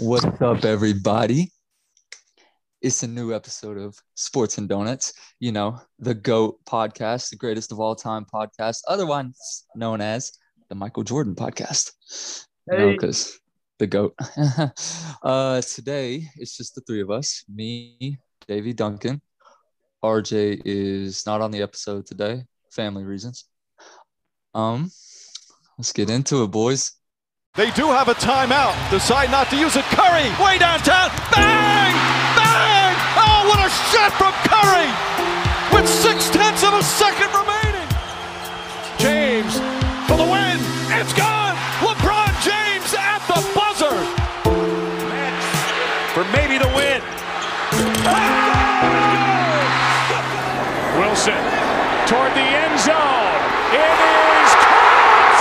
What's up, everybody? It's a new episode of Sports and Donuts. You know, the GOAT podcast, the greatest of all time podcast, otherwise known as the Michael Jordan podcast. Hey. because the GOAT. uh, today, it's just the three of us me, Davie Duncan. RJ is not on the episode today, family reasons. Um, let's get into it, boys. They do have a timeout. Decide not to use it. Curry, way downtown. Bang! Bang! Oh, what a shot from Curry! With six tenths of a second remaining. James for the win. It's gone. LeBron James at the buzzer. For maybe the win. Wilson toward the end zone. It is caught!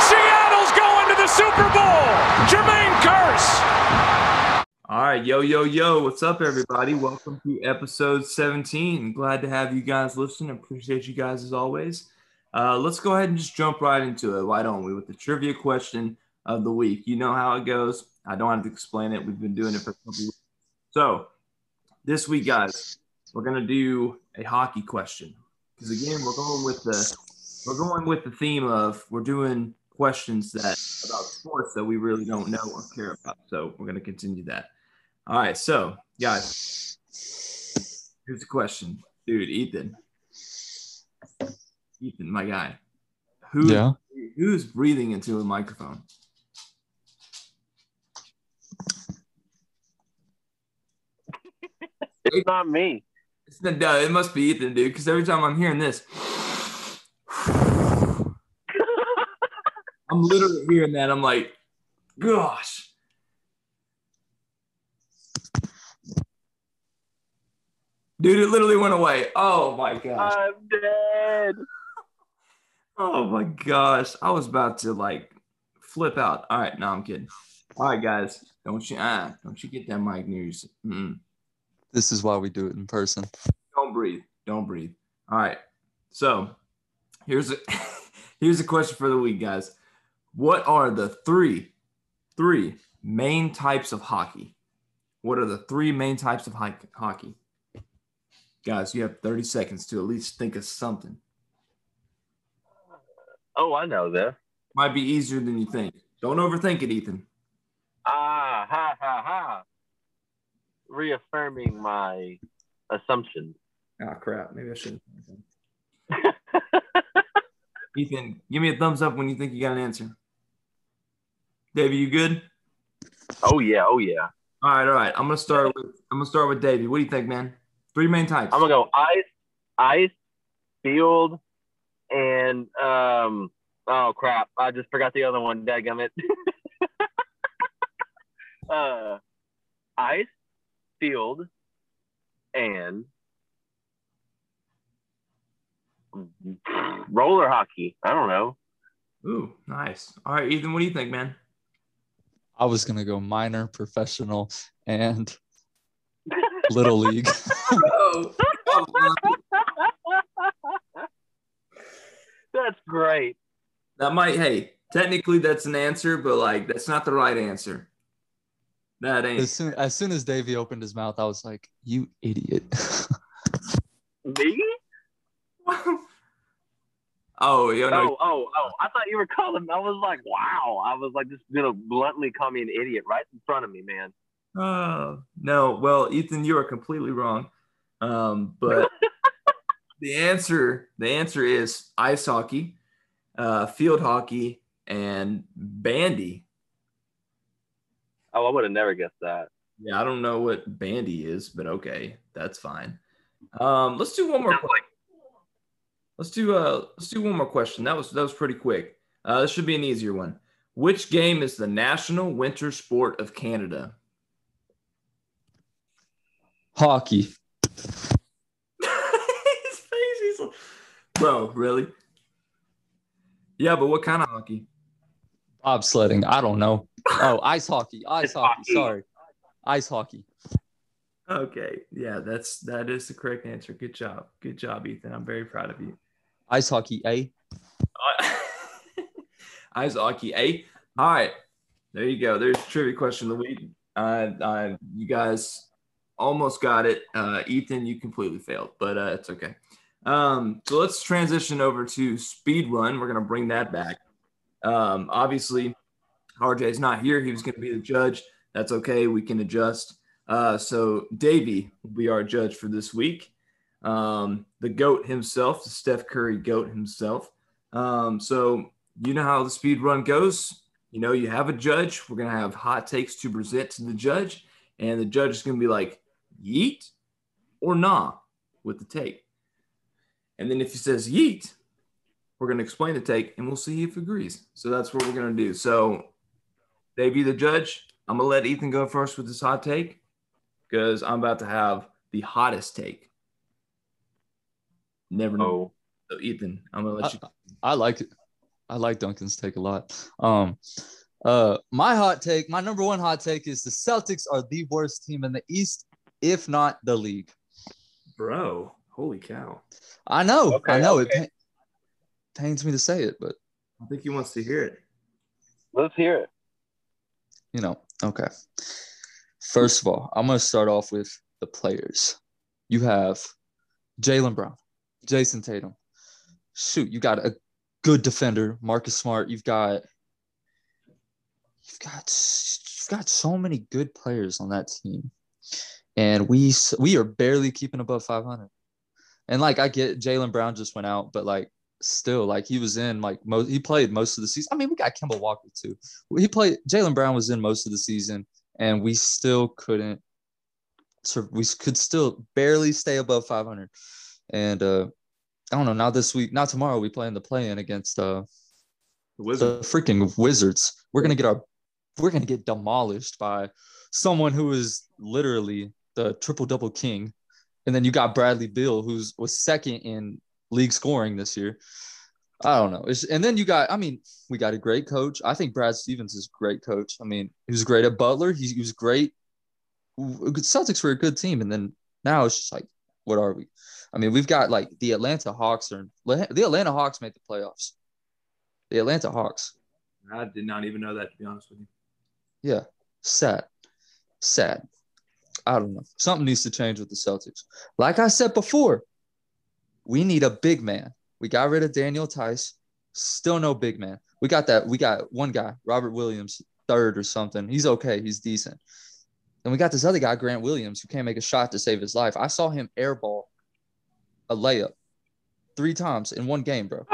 Seattle's going to the Super Bowl. All right, yo, yo, yo, what's up, everybody? Welcome to episode 17. Glad to have you guys listen. Appreciate you guys as always. Uh, let's go ahead and just jump right into it. Why don't we? With the trivia question of the week. You know how it goes. I don't have to explain it. We've been doing it for a couple weeks. So, this week, guys, we're gonna do a hockey question because again, we're going with the we're going with the theme of we're doing questions that about sports that we really don't know or care about. So we're gonna continue that. All right, so guys, here's a question, dude. Ethan, Ethan, my guy, who Yeah. who's breathing into a microphone? It's not me. It's not, no, it must be Ethan, dude. Because every time I'm hearing this, I'm literally hearing that. I'm like, gosh. Dude, it literally went away. Oh my gosh. I'm dead. Oh my gosh. I was about to like flip out. All right, no, I'm kidding. All right, guys. Don't you ah, don't you get that mic news. Mm-mm. This is why we do it in person. Don't breathe. Don't breathe. All right. So here's a here's a question for the week, guys. What are the three three main types of hockey? What are the three main types of hockey? Guys, you have 30 seconds to at least think of something. Oh, I know this. Might be easier than you think. Don't overthink it, Ethan. Ah, ha, ha, ha. Reaffirming my assumption. Oh crap. Maybe I shouldn't. Ethan, give me a thumbs up when you think you got an answer. Davie, you good? oh yeah, oh yeah. All right, all right. I'm gonna start with I'm gonna start with Davie. What do you think, man? Three main types. I'm gonna go ice, ice, field, and um. Oh crap! I just forgot the other one. Dadgummit. uh, ice, field, and roller hockey. I don't know. Ooh, nice. All right, Ethan, what do you think, man? I was gonna go minor, professional, and little league. Oh. That's great. that might. Hey, technically that's an answer, but like that's not the right answer. That as ain't. soon as soon as Davie opened his mouth, I was like, "You idiot!" Me? Oh, yo, no. Oh, oh, oh! I thought you were calling. I was like, wow. I was like, just gonna bluntly call me an idiot right in front of me, man. Oh, no. Well, Ethan, you are completely wrong. Um, but the answer, the answer is ice hockey, uh, field hockey, and bandy. Oh, I would have never guessed that. Yeah, I don't know what bandy is, but okay, that's fine. Um, let's do one more. que- Let's do uh, let's do one more question. That was that was pretty quick. Uh, this should be an easier one. Which game is the national winter sport of Canada? Hockey. His face, he's like, bro, really? Yeah, but what kind of hockey? Bobsledding. I don't know. Oh, ice hockey. Ice hockey. hockey. Sorry. Ice hockey. Okay, yeah, that's that is the correct answer. Good job, good job, Ethan. I'm very proud of you. Ice hockey, eh? Ice hockey, eh? All right. There you go. There's trivia question of the week. Uh, uh, you guys almost got it. Uh, Ethan, you completely failed, but uh, it's okay. Um, so let's transition over to speed run. We're gonna bring that back. Um, obviously, RJ is not here. He was gonna be the judge. That's okay. We can adjust. Uh, so Davie will be our judge for this week. Um, the goat himself, the Steph Curry goat himself. Um, so you know how the speed run goes. You know, you have a judge. We're gonna have hot takes to present to the judge, and the judge is gonna be like, "Yeet" or "Nah" with the take. And then if he says "Yeet," we're gonna explain the take, and we'll see if he agrees. So that's what we're gonna do. So, Davie, the judge, I'm gonna let Ethan go first with this hot take because I'm about to have the hottest take. Never know. Oh, So, Ethan, I'm gonna let you. I like it. I like Duncan's take a lot. Um, uh, my hot take, my number one hot take is the Celtics are the worst team in the East, if not the league. Bro, holy cow! I know, Okay, I know. okay. It pa- pains me to say it, but I think he wants to hear it. let's hear it. you know, okay. First of all, I'm gonna start off with the players. You have Jaylen Brown, Jayson Tatum. Shoot, you got a good defender, Marcus Smart. You've got you've got you've got so many good players on that team, and we we are barely keeping above 500. And like I get Jaylen Brown just went out, but like still like he was in like most he played most of the season. I mean, we got Kemba Walker too. He played Jaylen Brown was in most of the season, and we still couldn't. So we could still barely stay above 500, and uh, I don't know. Now this week, not tomorrow, we play in the play-in against uh, The the freaking Wizards. We're gonna get our, we're gonna get demolished by someone who is literally the triple double king, and then you got Bradley Beal, who's was second in league scoring this year. I don't know. It's, and then you got, I mean, we got a great coach. I think Brad Stevens is a great coach. I mean, he was great at Butler. He, he was great. Celtics were a good team, and then now it's just like, what are we? I mean, we've got like the Atlanta Hawks are the Atlanta Hawks made the playoffs. The Atlanta Hawks. I did not even know that to be honest with you. Yeah. Sad. Sad. I don't know. Something needs to change with the Celtics. Like I said before, we need a big man. We got rid of Daniel Theis. Still no big man. We got that. We got one guy, Robert Williams, third or something. He's okay. He's decent. Then we got this other guy, Grant Williams, who can't make a shot to save his life. I saw him airball a layup three times in one game, bro.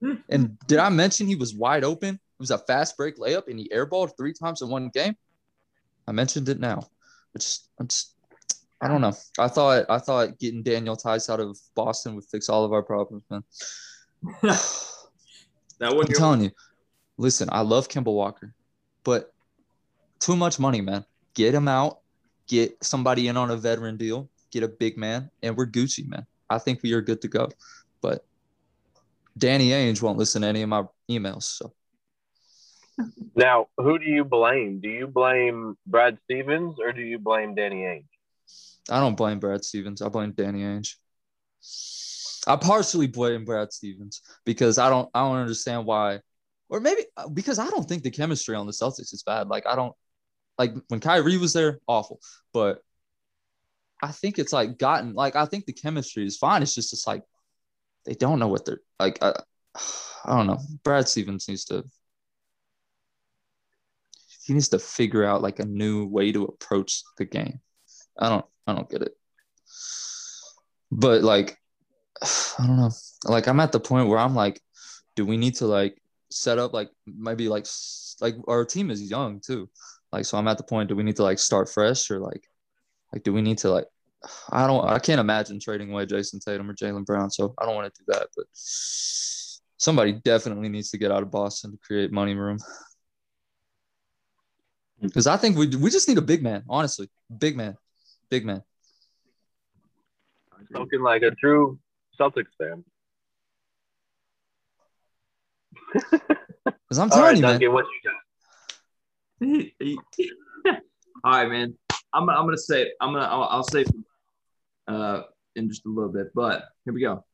and did I mention he was wide open? It was a fast break layup, and he airballed three times in one game. I mentioned it now. Which I'm just, I don't know. I thought I thought getting Daniel Theis out of Boston would fix all of our problems, man. That I'm wasn't telling you. Listen, I love Kemba Walker, but too much money, man. Get him out. Get somebody in on a veteran deal. Get a big man, and we're Gucci, man. I think we are good to go. But Danny Ainge won't listen to any of my emails, so Now, who do you blame? Do you blame Brad Stevens or do you blame Danny Ainge? I don't blame Brad Stevens. I blame Danny Ainge. I partially blame Brad Stevens because I don't I don't understand why, or maybe uh, because I don't think the chemistry on the Celtics is bad. Like I don't like when Kyrie was there, awful, but I think it's like gotten like I think the chemistry is fine. It's just it's like they don't know what they're like. I, I don't know. Brad Stevens needs to he needs to figure out like a new way to approach the game. I don't I don't get it. But like I don't know. Like I'm at the point where I'm like, do we need to like set up like maybe like like our team is young too. Like so I'm at the point do we need to like start fresh or like like do we need to like I don't I can't imagine trading away Jayson Tatum or Jaylen Brown, so I don't want to do that. But somebody definitely needs to get out of Boston to create money room. Hmm. Because I think we we just need a big man, honestly. Big man. Big man. Spoken like a true Celtics fan. Because I'm All right, telling you, man. Duncan, what you got? All right, man. I'm, I'm gonna say I'm gonna I'll, I'll say uh in just a little bit, but here we go.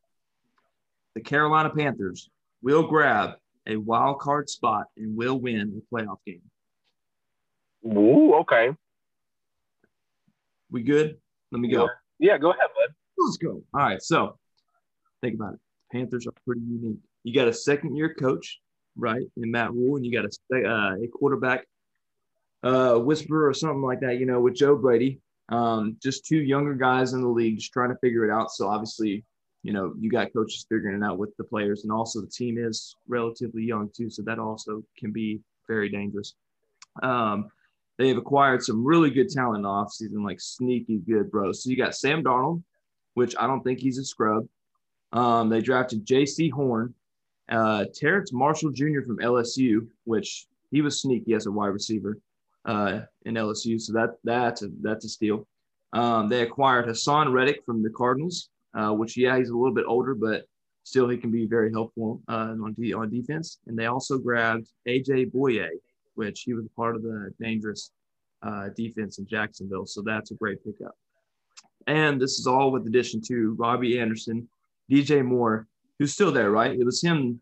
The Carolina Panthers will grab a wild card spot and will win a playoff game. Ooh, okay. We good? Let me go. Yeah, go ahead, bud. Let's go. All right. So think about it. Panthers are pretty unique. You got a second year coach, right, in Matt Rhule, and you got a, uh, a quarterback uh, whisperer or something like that, you know, with Joe Brady. Um, just two younger guys in the league just trying to figure it out. So obviously, you know, you got coaches figuring it out with the players, and also the team is relatively young too, so that also can be very dangerous. Um, they've acquired some really good talent in the offseason, like sneaky good, bro. So you got Sam Darnold, which I don't think he's a scrub. Um, they drafted Jaycee Horn, uh, Terrace Marshall Jr. from LSU, which he was sneaky as a wide receiver uh, in LSU. So that that's a that's a steal. Um, they acquired Haason Reddick from the Cardinals, uh, which yeah, he's a little bit older, but still he can be very helpful uh, on de- on defense. And they also grabbed AJ Bouye, which he was part of the dangerous uh, defense in Jacksonville. So that's a great pickup. And this is all with addition to Robbie Anderson, DJ Moore, who's still there, right? It was him.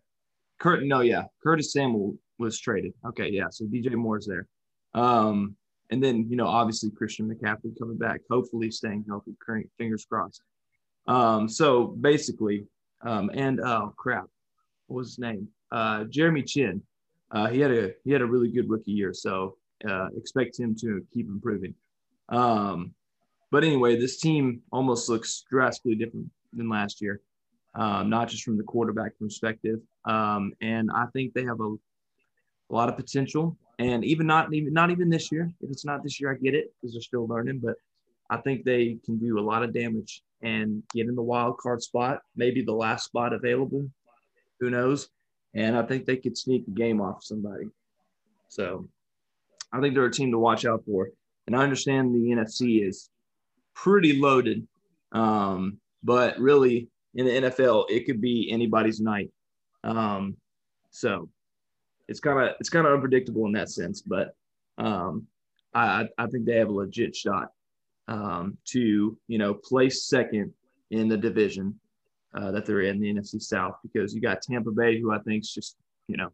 Kurt, no, yeah, Curtis Samuel was traded. Okay, yeah, so DJ Moore's there. Um, and then you know, obviously Christian McCaffrey coming back, hopefully staying healthy. Fingers crossed. Um, so basically, um, and oh crap, what was his name? Uh, Jeremy Chinn. Uh, he had a he had a really good rookie year, so uh, expect him to keep improving. Um, but anyway, this team almost looks drastically different than last year, um, not just from the quarterback perspective. Um, and I think they have a, a lot of potential. And even not even not even this year. If it's not this year, I get it because they're still learning. But I think they can do a lot of damage and get in the wild card spot, maybe the last spot available. Who knows? And I think they could sneak a game off somebody. So I think they're a team to watch out for. And I understand the NFC is pretty loaded. Um, but really, in the NFL, it could be anybody's night. Um, so it's kind of it's kind of unpredictable in that sense. But um, I I think they have a legit shot um, to you know place second in the division uh, that they're in the NFC South because you got Tampa Bay, who I think is just you know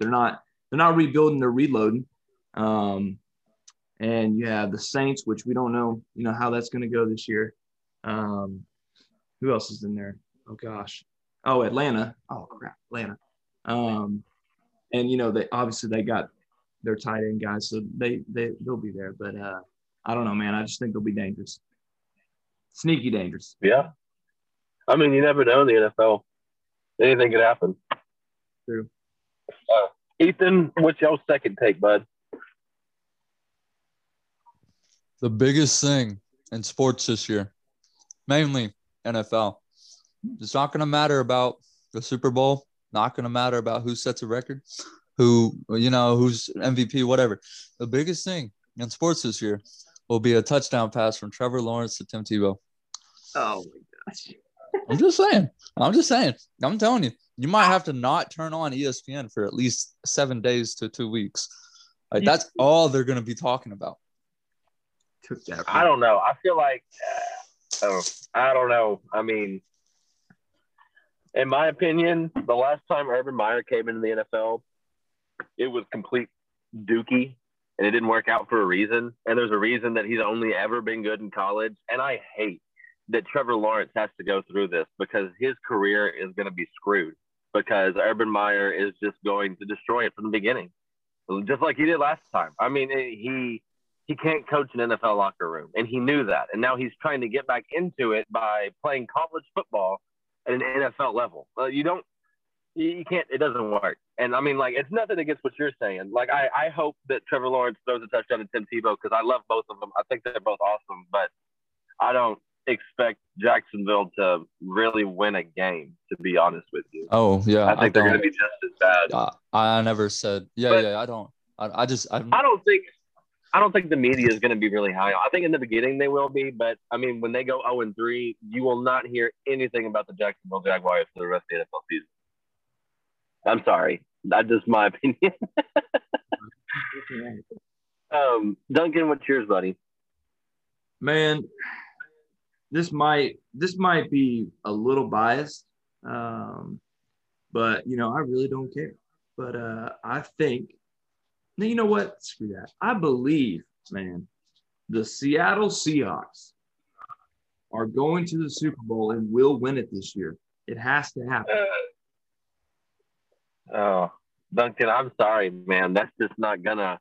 they're not they're not rebuilding, they're reloading. Um, and you have the Saints, which we don't know, you know, how that's going to go this year. Um, who else is in there? Oh gosh, oh Atlanta. Oh crap, Atlanta. Um, and you know they obviously they got their tight end guys, so they they they'll be there. But uh, I don't know, man. I just think they'll be dangerous, sneaky dangerous. Yeah, I mean, you never know in the NFL. Anything could happen. True. Uh, Ethan, what's your second take, bud? The biggest thing in sports this year, mainly NFL, it's not going to matter about the Super Bowl. Not going to matter about who sets a record, who you know who's MVP, whatever. The biggest thing in sports this year will be a touchdown pass from Trevor Lawrence to Tim Tebow. Oh my gosh. I'm just saying. I'm just saying. I'm telling you, you might have to not turn on ESPN for at least seven days to two weeks. Like that's all they're going to be talking about. I don't know. I feel like, uh, oh, I don't know. I mean, in my opinion, the last time Urban Meyer came into the NFL, it was complete dookie and it didn't work out for a reason. And there's a reason that he's only ever been good in college. And I hate that Trevor Lawrence has to go through this because his career is going to be screwed because Urban Meyer is just going to destroy it from the beginning, just like he did last time. I mean, eh, he he can't coach an NFL locker room, and he knew that, and now he's trying to get back into it by playing college football at an NFL level. Well, you don't, you can't, it doesn't work. And I mean, like, it's nothing against what you're saying. Like, I, I hope that Trevor Lawrence throws a touchdown to Tim Tebow because I love both of them. I think they're both awesome, but I don't expect Jacksonville to really win a game, to be honest with you. Oh, yeah. I think I they're going to be just as bad. Uh, I never said, yeah, but yeah, I don't. I, I just, I'm, I don't think I don't think the media is going to be really high. I think in the beginning they will be, but I mean, when they go 0 and 3, you will not hear anything about the Jacksonville Jaguars for the rest of the NFL season. I'm sorry. That's just my opinion. um, Duncan, what's yours, buddy? Man, this might this might be a little biased, um, but you know, I really don't care. but uh, I think, now you know what? Screw that. I believe, man, the Seattle Seahawks are going to the Super Bowl and will win it this year. It has to happen. Uh, oh, Duncan, I'm sorry, man. That's just not gonna.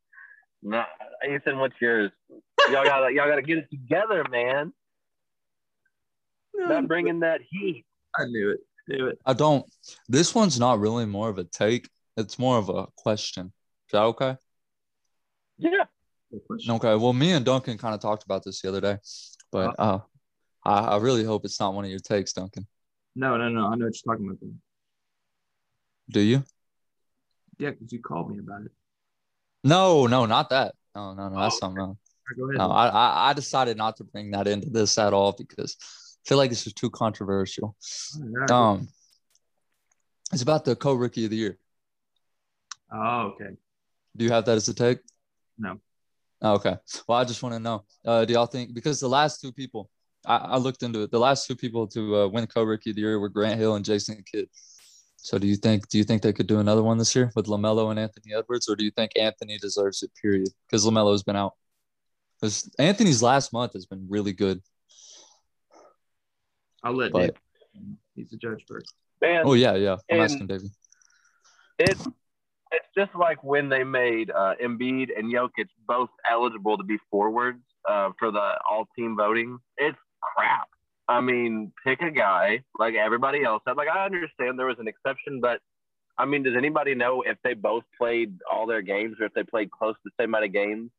Not, Ethan, what's yours? Y'all gotta, y'all gotta get it together, man. Not bringing that heat. I knew it. Knew it. I don't. This one's not really more of a take. It's more of a question. Is that okay? Yeah. Okay. Well, me and Duncan kind of talked about this the other day, but uh, I, I really hope it's not one of your takes, Duncan. No, no, no. I know what you're talking about. Then. Do you? Yeah, because you called me about it. No, no, not that. No, no, no. That's Oh, something else. All right, go ahead. No, I, I, I decided not to bring that into this at all because I feel like this is too controversial. All right. Um, it's about the co-rookie of the year. oh, okay. Do you have that as a take? No. Oh, okay. Well, I just want to know. Uh, do y'all think because the last two people, I, I looked into it. The last two people to uh, win co-rookie of the year were Grant Hill and Jason Kidd. So do you think do you think they could do another one this year with Lamelo and Anthony Edwards, or do you think Anthony deserves it? Period. Because Lamelo's been out. Because Anthony's last month has been really good. I'll let But- Dave. He's the judge first. Man, Oh yeah, yeah. I'm asking David. it's it's just like when they made uh, Embiid and Jokic both eligible to be forwards uh, for the all team voting. It's crap. I mean, pick a guy like everybody else. said. Like I understand there was an exception, but I mean, does anybody know if they both played all their games or if they played close to the same amount of games?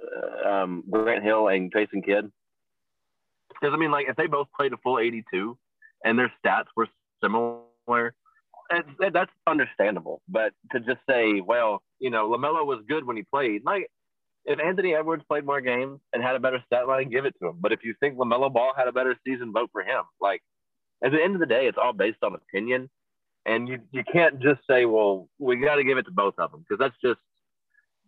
Uh, um, Grant Hill and Jason Kidd. Because I mean, like if they both played a full 82 and their stats were similar, it, that's understandable. But to just say, well, you know, Lamelo was good when he played. Like, if Anthony Edwards played more games and had a better stat line, give it to him. But if you think Lamelo Ball had a better season, vote for him. Like, at the end of the day, it's all based on opinion, and you you can't just say, well, we got to give it to both of them because that's just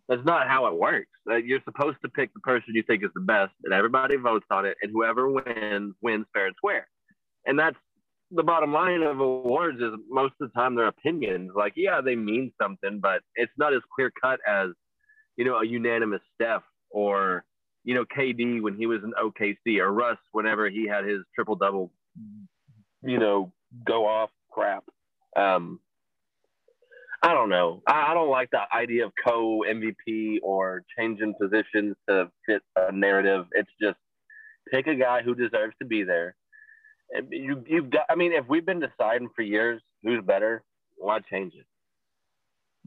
that's not how it works. Uh, You're supposed to pick the person you think is the best, and everybody votes on it, and whoever wins wins fair and square. And that's the bottom line of awards is most of the time they're opinions. Like, yeah, they mean something, but it's not as clear cut as, you know, a unanimous Steph or, you know, KD when he was in OKC or Russ whenever he had his triple double, you know, go off crap. Um, I don't know. I, I don't like the idea of co MVP or changing positions to fit a narrative. It's just pick a guy who deserves to be there you you've got I mean, if we've been deciding for years who's better, why change it?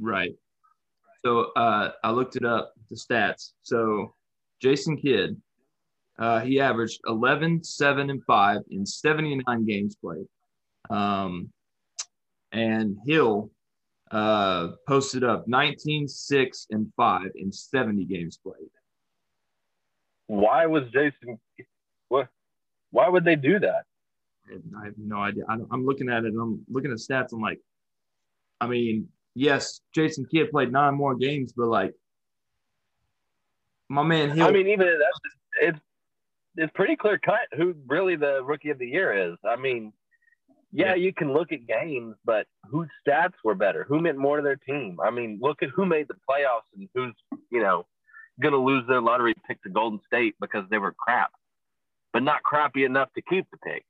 Right. So uh, I looked it up, the stats. So Jason Kidd, uh, he averaged 11, 7, and 5 in 79 games played. Um, and Hill uh, posted up 19, 6, and 5 in 70 games played. Why was Jason what why would they do that? I have no idea. I, I'm looking at it and I'm looking at stats. I'm like, I mean, yes, Jason Kidd played nine more games, but like, my man Hill. I mean, even that's it's it's pretty clear cut who really the rookie of the year is. I mean, yeah, Yeah. you can look at games, but whose stats were better? Who meant more to their team? I mean, look at who made the playoffs and who's you know going to lose their lottery pick to Golden State because they were crap, but not crappy enough to keep the pick.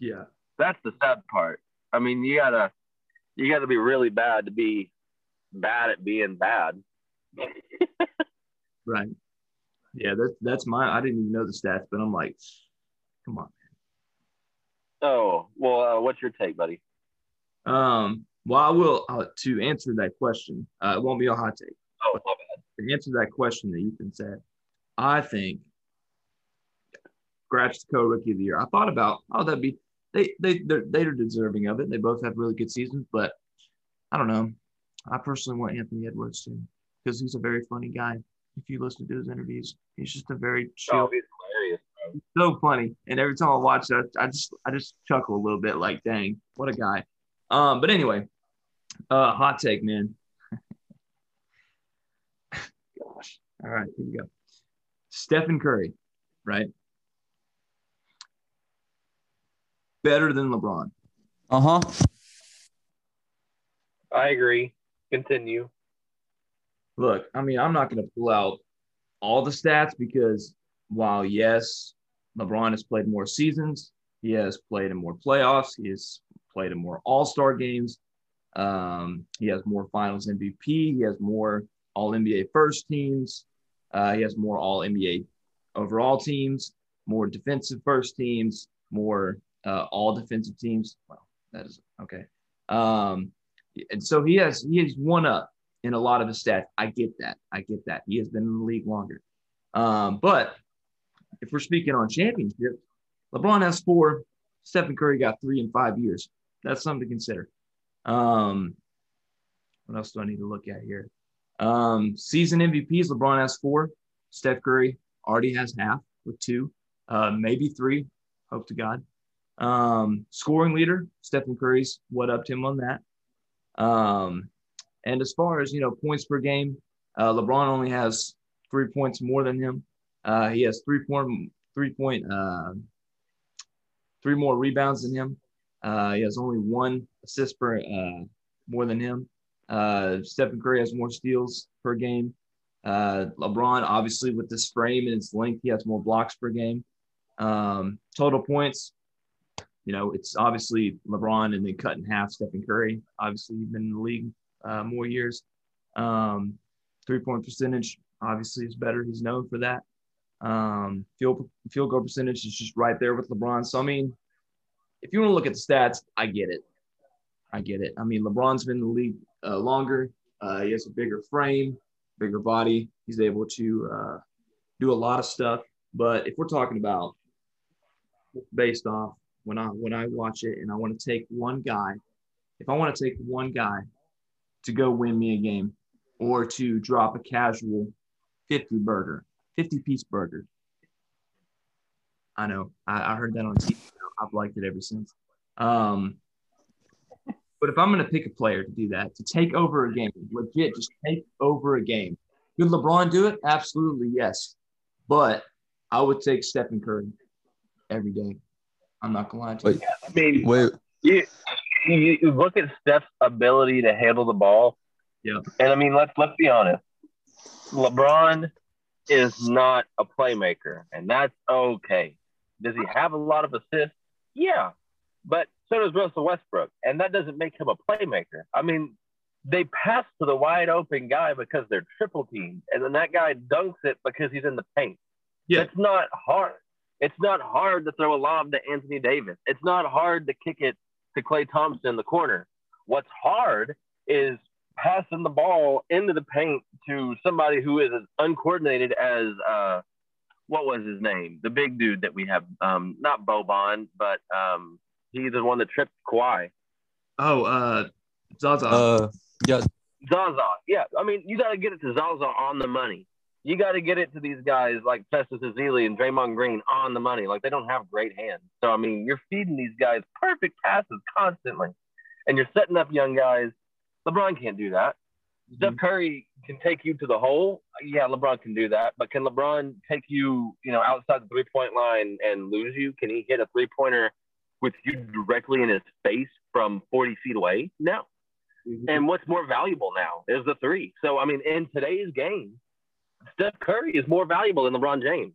Yeah. That's the sad part. I mean, you gotta you gotta be really bad to be bad at being bad. Right. Yeah, that's that's my. I didn't even know the stats, but I'm like, come on. Man. Oh well, uh, what's your take, buddy? Um. Well, I will uh, to answer that question. Uh, it won't be a hot take. Oh, my bad. To answer that question that Ethan said, I think scratch the co rookie of the year. I thought about oh that'd be they they they're, they're deserving of it. They both have really good seasons, but I don't know. I personally want Anthony Edwards too because he's a very funny guy. If you listen to his interviews, he's just a very chill. Oh, he's hilarious. so funny. And every time I watch that, I just I just chuckle a little bit, like, dang, what a guy. Um, but anyway, uh, hot take, man. Gosh. All right, here we go. Stephen Curry, right? Better than LeBron. Uh huh. I agree. Continue. Look, I mean, I'm not going to pull out all the stats because while yes, LeBron has played more seasons, he has played in more playoffs, he has played in more All Star games, um, he has more Finals MVP, he has more All NBA first teams, uh, he has more All NBA overall teams, more defensive first teams, more uh, All defensive teams. Well, that is okay. Um, and so he has he has one up in a lot of his stats. I get that. I get that. He has been in the league longer. Um, but if we're speaking on championships, LeBron has four. Stephen Curry got three in five years. That's something to consider. Um, what else do I need to look at here? Um, season MVPs, LeBron has four. Steph Curry already has half with two, uh, maybe three. Hope to God. Um, scoring leader, Stephen Curry's what upped him on that. Um, and as far as you know, points per game, uh, LeBron only has three points more than him. Uh, he has three point three point uh, three more rebounds than him. Uh, he has only one assist per uh, more than him. Uh, Stephen Curry has more steals per game. Uh, LeBron, obviously, with this frame and its length, he has more blocks per game. Um, total points, you know, it's obviously LeBron and then cut in half Stephen Curry. Obviously, he's been in the league uh, more years. Um, three point percentage, obviously, is better. He's known for that. Um, field field goal percentage is just right there with LeBron. So I mean, if you want to look at the stats, I get it. I get it. I mean, LeBron's been in the league uh, longer. Uh, he has a bigger frame, bigger body. He's able to uh, do a lot of stuff. But if we're talking about based off when I when I watch it and I want to take one guy, if I want to take one guy to go win me a game or to drop a casual 50 burger, 50 piece burger. I know. I, I heard that on TV. I've liked it ever since. Um, but if I'm going to pick a player to do that, to take over a game, legit, just take over a game. Could LeBron do it? Absolutely, yes. But I would take Stephen Curry every day. I'm not gonna lie to Wait, you. I mean, wait. you, you you look at Steph's ability to handle the ball. Yeah. And I mean, let's let's be honest. LeBron is not a playmaker, and that's okay. Does he have a lot of assists? Yeah. But so does Russell Westbrook, and that doesn't make him a playmaker. I mean, they pass to the wide open guy because they're triple teamed, and then that guy dunks it because he's in the paint. Yeah. It's not hard. It's not hard to throw a lob to Anthony Davis. It's not hard to kick it to Klay Thompson in the corner. What's hard is passing the ball into the paint to somebody who is as uncoordinated as uh, what was his name? The big dude that we have, um, not Boban, but um, he's the one that tripped Kawhi. Oh, uh, Zaza. Uh, yeah, Zaza. Yeah, I mean, you got to get it to Zaza on the money. You got to get it to these guys like Festus Ezeli and Draymond Green on the money. Like they don't have great hands. So I mean, you're feeding these guys perfect passes constantly, and you're setting up young guys. LeBron can't do that. Mm-hmm. Steph Curry can take you to the hole. Yeah, LeBron can do that. But can LeBron take you, you know, outside the three point line and lose you? Can he hit a three pointer with you directly in his face from 40 feet away? No. Mm-hmm. And what's more valuable now is the three. So, I mean, in today's game, Steph Curry is more valuable than LeBron James.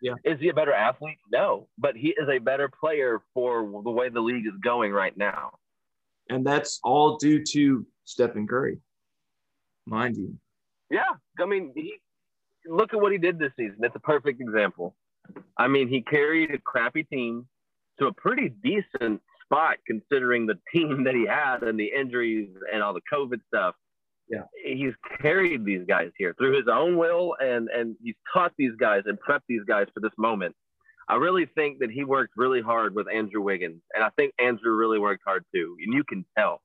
Yeah. Is he a better athlete? No, but he is a better player for the way the league is going right now. and that's all due to Stephen Curry, mind you. Yeah, I mean, he, look at what he did this season. It's a perfect example. I mean, he carried a crappy team to a pretty decent spot considering the team that he had and the injuries and all the COVID stuff. Yeah. he's carried these guys here through his own will, and and he's taught these guys and prepped these guys for this moment. I really think that he worked really hard with Andrew Wiggins, and I think Andrew really worked hard too, and you can tell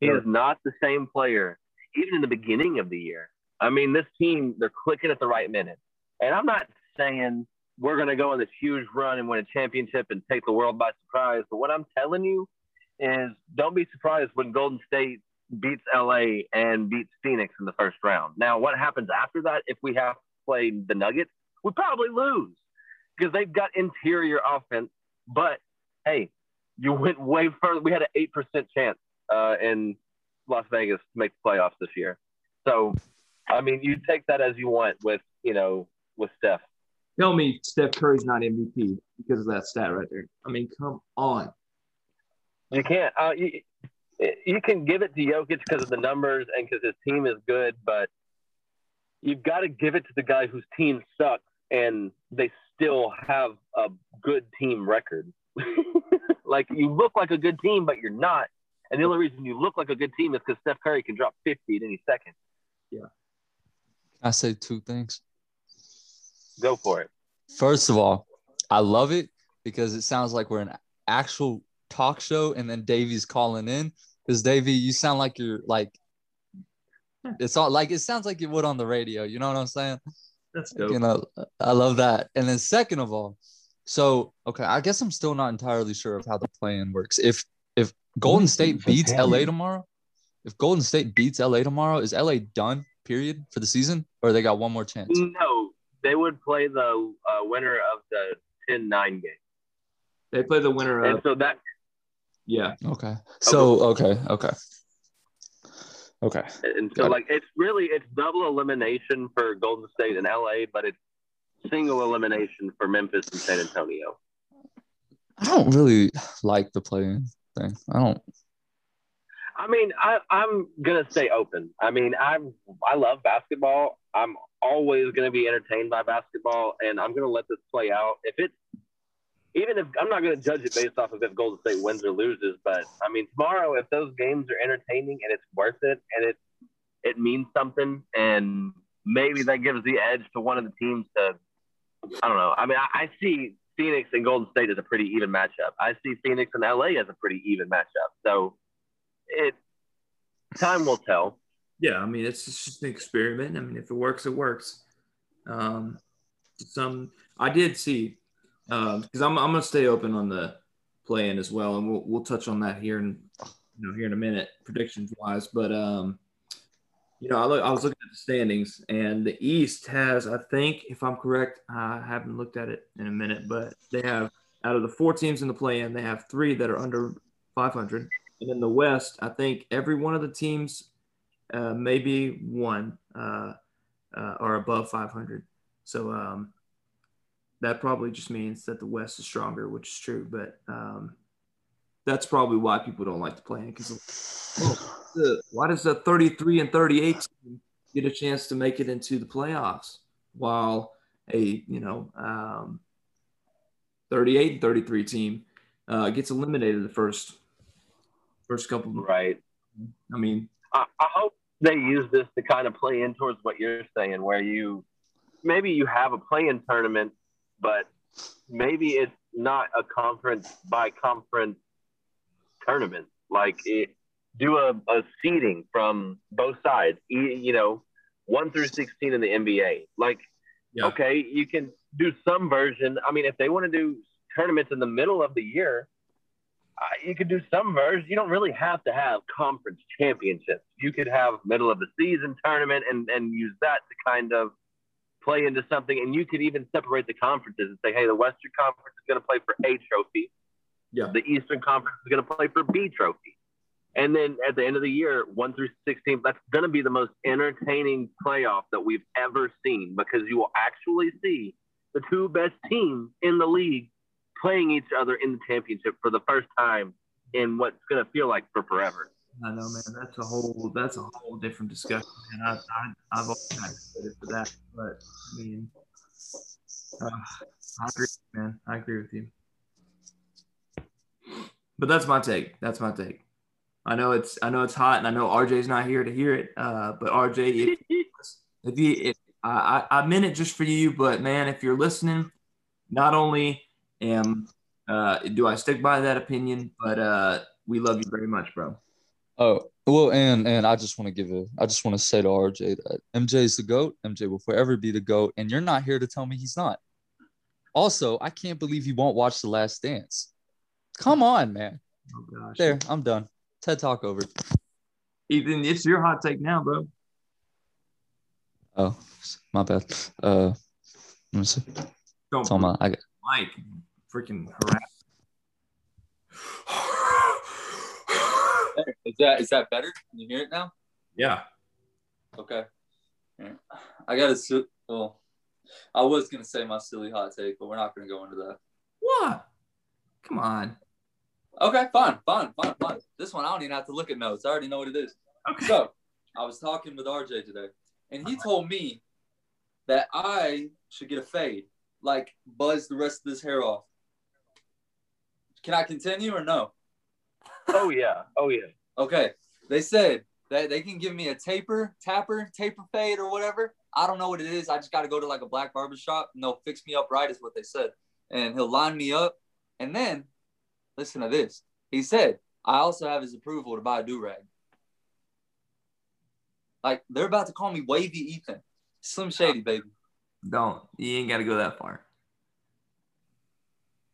he is not the same player even in the beginning of the year. I mean, this team, they're clicking at the right minute. And I'm not saying we're going to go on this huge run and win a championship and take the world by surprise. But what I'm telling you is don't be surprised when Golden State beats LA and beats Phoenix in the first round. Now, what happens after that if we have to play the Nuggets? We probably lose because they've got interior offense. But hey, you went way further. We had an 8% chance uh, in Las Vegas to make the playoffs this year. So, I mean, you take that as you want with you know with Steph. Tell me Steph Curry's not MVP because of that stat right there. I mean, come on. You can't. Uh, you, you can give it to Jokic because of the numbers and because his team is good, but you've got to give it to the guy whose team sucks and they still have a good team record. like you look like a good team, but you're not. And the only reason you look like a good team is because Steph Curry can drop 50 at any second. Yeah. I say two things. Go for it. First of all, I love it because it sounds like we're an actual talk show, and then Davie's calling in. Because Davie, you sound like you're like it's all like it sounds like you would on the radio. You know what I'm saying? That's dope. You know, I love that. And then second of all, so okay, I guess I'm still not entirely sure of how the plan works. If if Golden State beats LA tomorrow, if Golden State beats LA tomorrow, is LA done? Period for the season, or they got one more chance? No, they would play the uh, winner of the 10-9 game. They play the winner And of so that yeah. Okay. So okay, okay, okay. and so Got it. like it's really it's double elimination for Golden State and LA, but it's single elimination for Memphis and San Antonio. I don't really like the play-in thing. I don't. I mean, I, I'm gonna stay open. I mean, I I love basketball. I'm always gonna be entertained by basketball, and I'm gonna let this play out. If it, even if I'm not gonna judge it based off of if Golden State wins or loses, but I mean, tomorrow if those games are entertaining and it's worth it and it it means something, and maybe that gives the edge to one of the teams to, I don't know. I mean, I, I see Phoenix and Golden State as a pretty even matchup. I see Phoenix and LA as a pretty even matchup. So it time will tell. Yeah, I mean it's just an experiment. I mean, if it works, it works. Um, some I did see because I'm I'm gonna stay open on the play-in as well, and we'll we'll touch on that here in you know here in a minute predictions wise. But um, you know, I look I was looking at the standings, and the East has I think if I'm correct, I haven't looked at it in a minute, but they have out of the four teams in the play-in, they have three that are under 500. And in the West, I think every one of the teams, uh, maybe one, uh, uh, are above 500. So um, that probably just means that the West is stronger, which is true. But um, that's probably why people don't like to play in because why does the 33 and 38 team get a chance to make it into the playoffs while a you know um, 38 and 33 team uh, gets eliminated the first first couple. Right. I mean, I, I hope they use this to kind of play in towards what you're saying, where you maybe you have a play-in tournament, but maybe it's not a conference by conference tournament. Like it, do a, a seeding from both sides. You know, one through sixteen in the NBA. Like, Yeah. okay, you can do some version. I mean, if they want to do tournaments in the middle of the year, uh, you could do some version. You don't really have to have conference championships. You could have middle of the season tournament and and use that to kind of play into something. And you could even separate the conferences and say, hey, the Western Conference is going to play for A trophy. Yeah. The Eastern Conference is going to play for B trophy. And then at the end of the year, one through 16, that's going to be the most entertaining playoff that we've ever seen because you will actually see the two best teams in the league playing each other in the championship for the first time in what's going to feel like for forever. I know, man. That's a whole that's a whole different discussion, and I, I I've always credit for that. But I mean, uh, I agree, man. I agree with you. But that's my take. That's my take. I know it's I know it's hot, and I know RJ's not here to hear it. Uh, but RJ, if, if you, if, I, I I meant it just for you, but man, if you're listening, not only am uh, do I stick by that opinion, but uh, we love you very much, bro. Oh well, and and I just want to give a, I just want to say to RJ that MJ is the goat. MJ will forever be the goat, and you're not here to tell me he's not. Also, I can't believe you won't watch The Last Dance. Come on, man. Oh gosh. There, I'm done. TED Talk over. Ethan, it's your hot take now, bro. Oh, my bad. Uh, let me see. Don't It's on my. I got, Mike freaking harass. Is that is that better? Can you hear it now? Yeah. Okay. Yeah. I got to. Well, I was gonna say my silly hot take, but we're not gonna go into that. What? Come on. Okay, fine, fine, fine, fine. This one I don't even have to look at notes. I already know what it is. Okay. So I was talking with RJ today, and he told me that I should get a fade, like buzz the rest of this hair off. Can I continue or no? Oh yeah. Oh yeah. Okay. They said that they can give me a taper, tapper, taper fade or whatever. I don't know what it is. I just got to go to like a black barber shop and they'll fix me up right, is what they said. And he'll line me up. And then, listen to this. He said, I also have his approval to buy a do rag. Like, they're about to call me Wavy Ethan. Slim Shady, baby. Don't. You ain't got to go that far.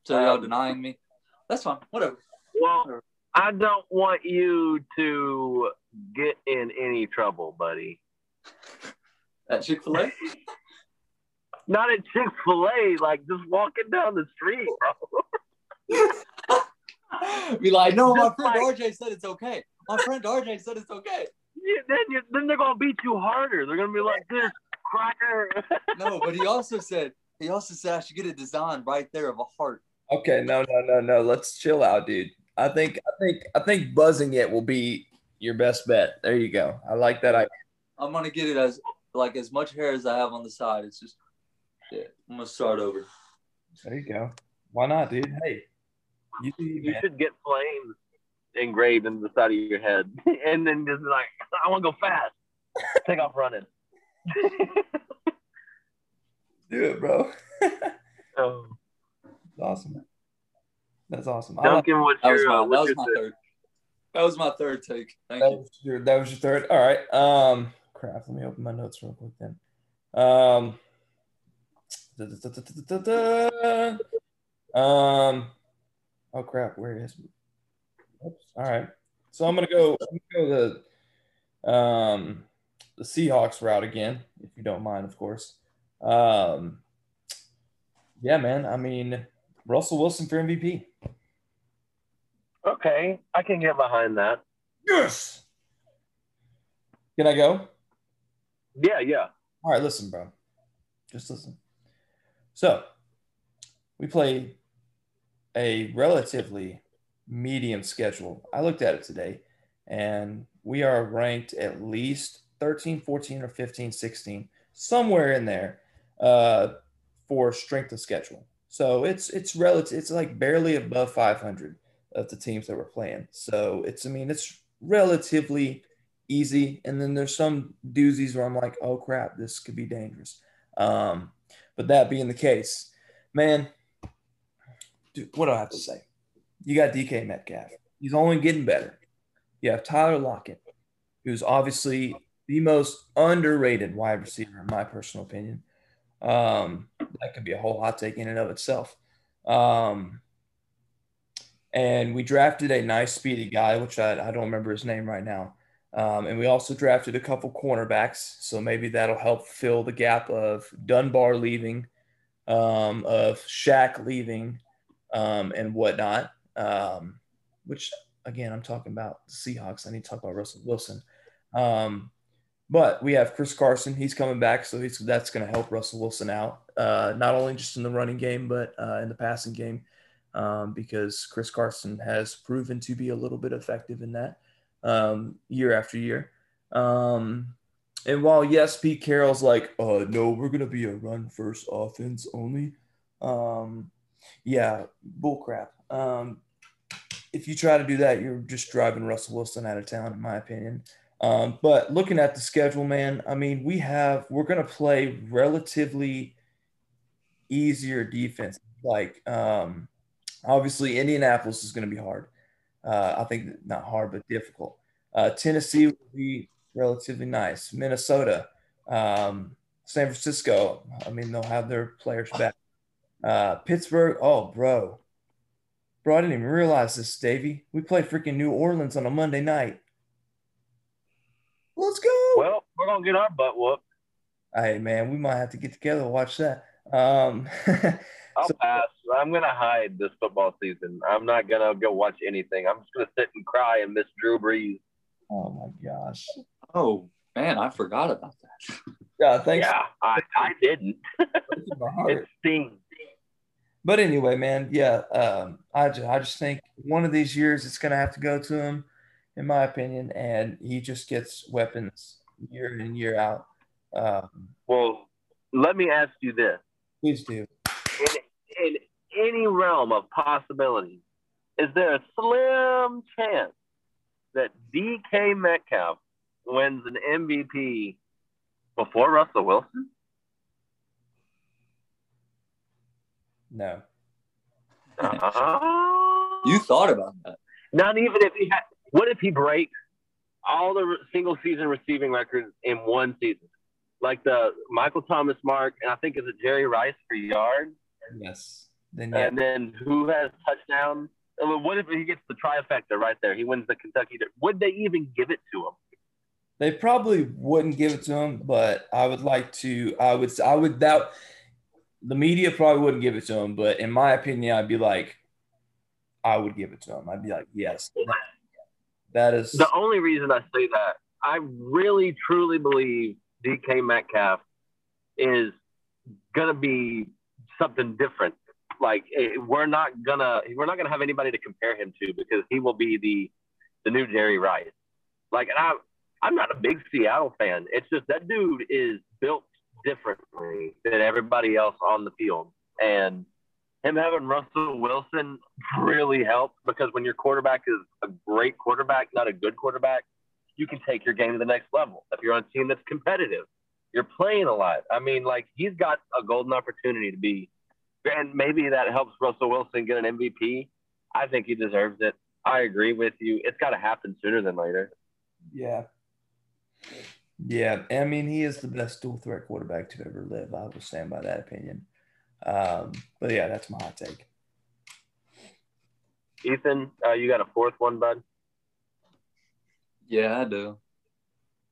So y'all Um, denying me? That's fine. Whatever. Well, I don't want you to get in any trouble, buddy. At Chick fil A? Not at Chick Fil A, like just walking down the street, bro. Be like, no, my friend like- RJ said it's okay. My friend RJ said it's okay. Yeah, then you, then they're gonna beat you harder. They're gonna be like this cracker. No, but he also said he also said I should get a design right there of a heart. Okay, no, no, no, no. Let's chill out, dude. I think, I think, I think buzzing it will be your best bet. There you go. I like that. I I'm gonna get it as like as much hair as I have on the side. It's just yeah. I'm gonna start over. there you go. Why not, dude? Hey, you do you, You man. should get flames engraved in the side of your head, and then just be like, I want to go fast. Take off running. do it, bro. oh, That's awesome. That's awesome. Duncan, what's That was my uh, that what's was my third. That was my third take. Thank that you. was your that was your third. All right. Um, crap. Let me open my notes real quick then. Um. da, da, da, da, da, da, da. Um. Oh crap! Where is? Oops. All right. So I'm gonna go. I'm gonna go the um the Seahawks route again, if you don't mind, of course. Um. Yeah, man. I mean, Russell Wilson for MVP. Okay, I can get behind that. Yes. Can I go? Yeah, yeah. All right, listen, bro. Just listen. So, we play a relatively medium schedule. I looked at it today, and we are ranked at least 13, 14, or 15, 16, somewhere in there uh, for strength of schedule. So it's it's relative. It's like barely above 500 of the teams that we're playing. So it's I mean it's relatively easy. And then there's some doozies where I'm like, oh crap, this could be dangerous. Um, but that being the case, man, dude, what do I have to say? You got DK Metcalf. He's only getting better. You have Tyler Lockett, who's obviously the most underrated wide receiver, in my personal opinion. Um, that could be a whole hot take in and of itself. Um, and we drafted a nice, speedy guy, which I, I don't remember his name right now. Um, and we also drafted a couple cornerbacks, so maybe that'll help fill the gap of Dunbar leaving, um, of Shaq leaving, um, and whatnot. Um, which again, I'm talking about the Seahawks. I need to talk about Russell Wilson. Um, but we have Chris Carson. He's coming back, so that's going to help Russell Wilson out, uh, not only just in the running game, but uh, in the passing game, um, because Chris Carson has proven to be a little bit effective in that um, year after year. Um, and while yes, Pete Carroll's like, uh, no, we're gonna be a run first offense only. Um, yeah, bullcrap. Um, if you try to do that, you're just driving Russell Wilson out of town, in my opinion. Um, but looking at the schedule, man, I mean, we have we're gonna play relatively easier defense. Like, um, obviously, Indianapolis is gonna be hard. Uh, I think not hard, but difficult. Uh, Tennessee will be relatively nice. Minnesota, um, San Francisco. I mean, they'll have their players back. Uh, Pittsburgh. Oh, bro, bro, I didn't even realize this, Davie. We play freaking New Orleans on a Monday night. Let's go. Well, we're gonna get our butt whooped. Hey, man, we might have to get together and watch that. Um, I'll So- pass. I'm gonna hide this football season. I'm not gonna go watch anything. I'm just gonna sit and cry and miss Drew Brees. oh my gosh. Oh man, I forgot about that. Yeah, thanks. Yeah, I, I didn't. for my heart. It stings. But anyway, man, yeah, um, I just, I just think one of these years it's gonna have to go to him, in my opinion, and he just gets weapons year in year out. Um, Well, let me ask you this: please do. In, in any realm of possibility, is there a slim chance that DK Metcalf wins an MVP before Russell Wilson? No, Uh, You thought about that. Not even if he had. What if he breaks all the single season receiving records in one season, like the Michael Thomas mark, and I think is it Jerry Rice for yards, yes, then yeah, and then who has touchdowns? I uh, mean, What if he gets the trifecta right there? He wins the Kentucky. Would they even give it to him? they probably wouldn't give it to him, but I would like to. I would. I would doubt. The media probably wouldn't give it to him, but in my opinion, I'd be like, I would give it to him. I'd be like, yes, that- that is. The only reason I say that, I really truly believe DK Metcalf is gonna be something different. Like eh, we're not gonna we're not gonna have anybody to compare him to because he will be the the new Jerry Rice. Like and I I'm not a big Seattle fan. It's just that dude is built differently than everybody else on the field. And him having Russell Wilson really helps because when your quarterback is a great quarterback, not a good quarterback, you can take your game to the next level. If you're on a team that's competitive, you're playing a lot. I mean, like he's got a golden opportunity to be, and maybe that helps Russell Wilson get an MVP. I think he deserves it. I agree with you. It's got to happen sooner than later. Yeah. Yeah. I mean, he is the best dual threat quarterback to ever live. I will stand by that opinion. Um, but yeah, that's my hot take. Ethan, uh, you got a fourth one, bud? Yeah, I do.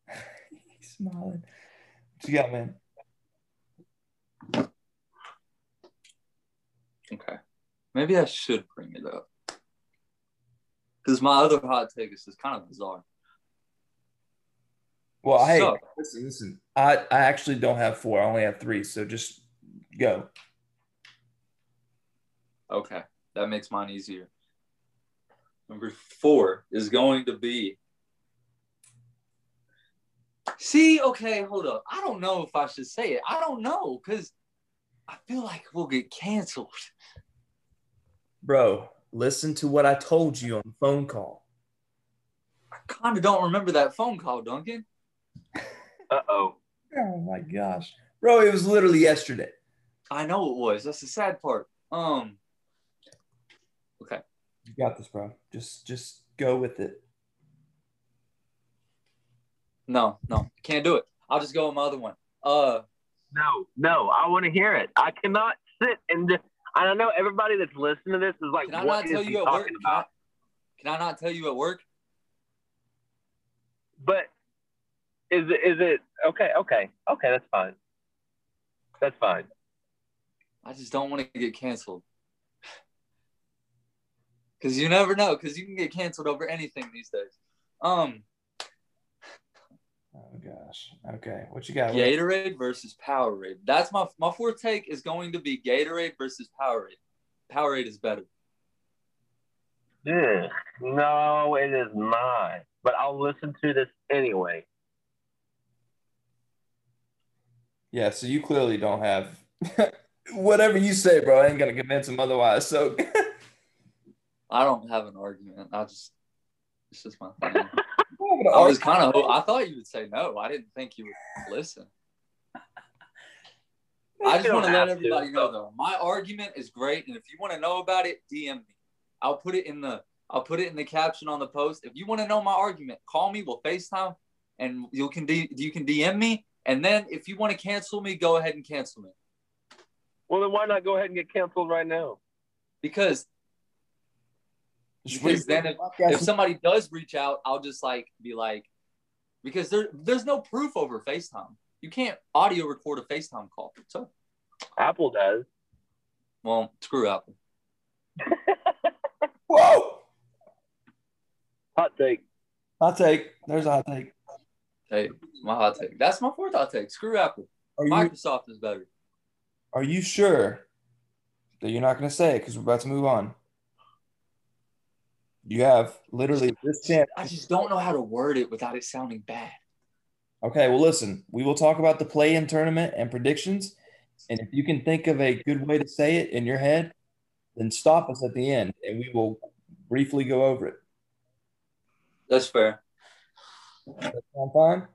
He's smiling. What you got, man? Okay. Maybe I should bring it up. Because my other hot take is just kind of bizarre. Well, hey, So- listen, listen. I, I actually don't have four. I only have three. So just go. Okay. That makes mine easier. Number four is going to be. See, okay, hold up. I don't know if I should say it. I don't know because I feel like we'll get canceled. Bro, listen to what I told you on the phone call. I kind of don't remember that phone call, Duncan. Uh oh. Oh my gosh. Bro, it was literally yesterday. I know it was. That's the sad part. Um. Okay. You got this, bro. Just just go with it. No, no, can't do it. I'll just go with my other one. Uh, No, no, I want to hear it. I cannot sit and just. I don't know everybody that's listening to this is like, can I what not tell is he you at work? talking Can I, can I not tell you at work? But is it is it okay? Okay, okay, that's fine. That's fine. I just don't want to get canceled. Cause you never know. Cause you can get canceled over anything these days. Um, gosh. Okay. What you got? Gatorade versus Powerade. That's my my fourth take is going to be Gatorade versus Powerade. Powerade is better. Ugh. No, it is not. But I'll listen to this anyway. Yeah, so you clearly don't have whatever you say, bro. I ain't gonna convince him otherwise. So I don't have an argument. I just it's just my thing. I was kind of I thought you would say no. I didn't think you would listen. I just want to let have to. everybody know though. My argument is great, and if you want to know about it, DM me. I'll put it in the I'll put it in the caption on the post. If you want to know my argument, call me. We'll FaceTime, and you can D, you can DM me. And then if you want to cancel me, go ahead and cancel me Well, then why not go ahead and get canceled right now? because Just because then if, if somebody does reach out, I'll just like be like, because there there's no proof over FaceTime. You can't audio record a FaceTime call. So Apple does. Well, screw Apple. Whoa! Hot take. Hot take. There's a hot take. Hey, my hot take. That's my fourth hot take. Screw Apple. Are you Microsoft is better. are you sure that you're not going to say it because we're about to move on? You have literally this chance. I just don't know how to word it without it sounding bad. Okay, well, listen, we will talk about the play in tournament and predictions. And if you can think of a good way to say it in your head, then stop us at the end and we will briefly go over it. That's fair. That sound fine?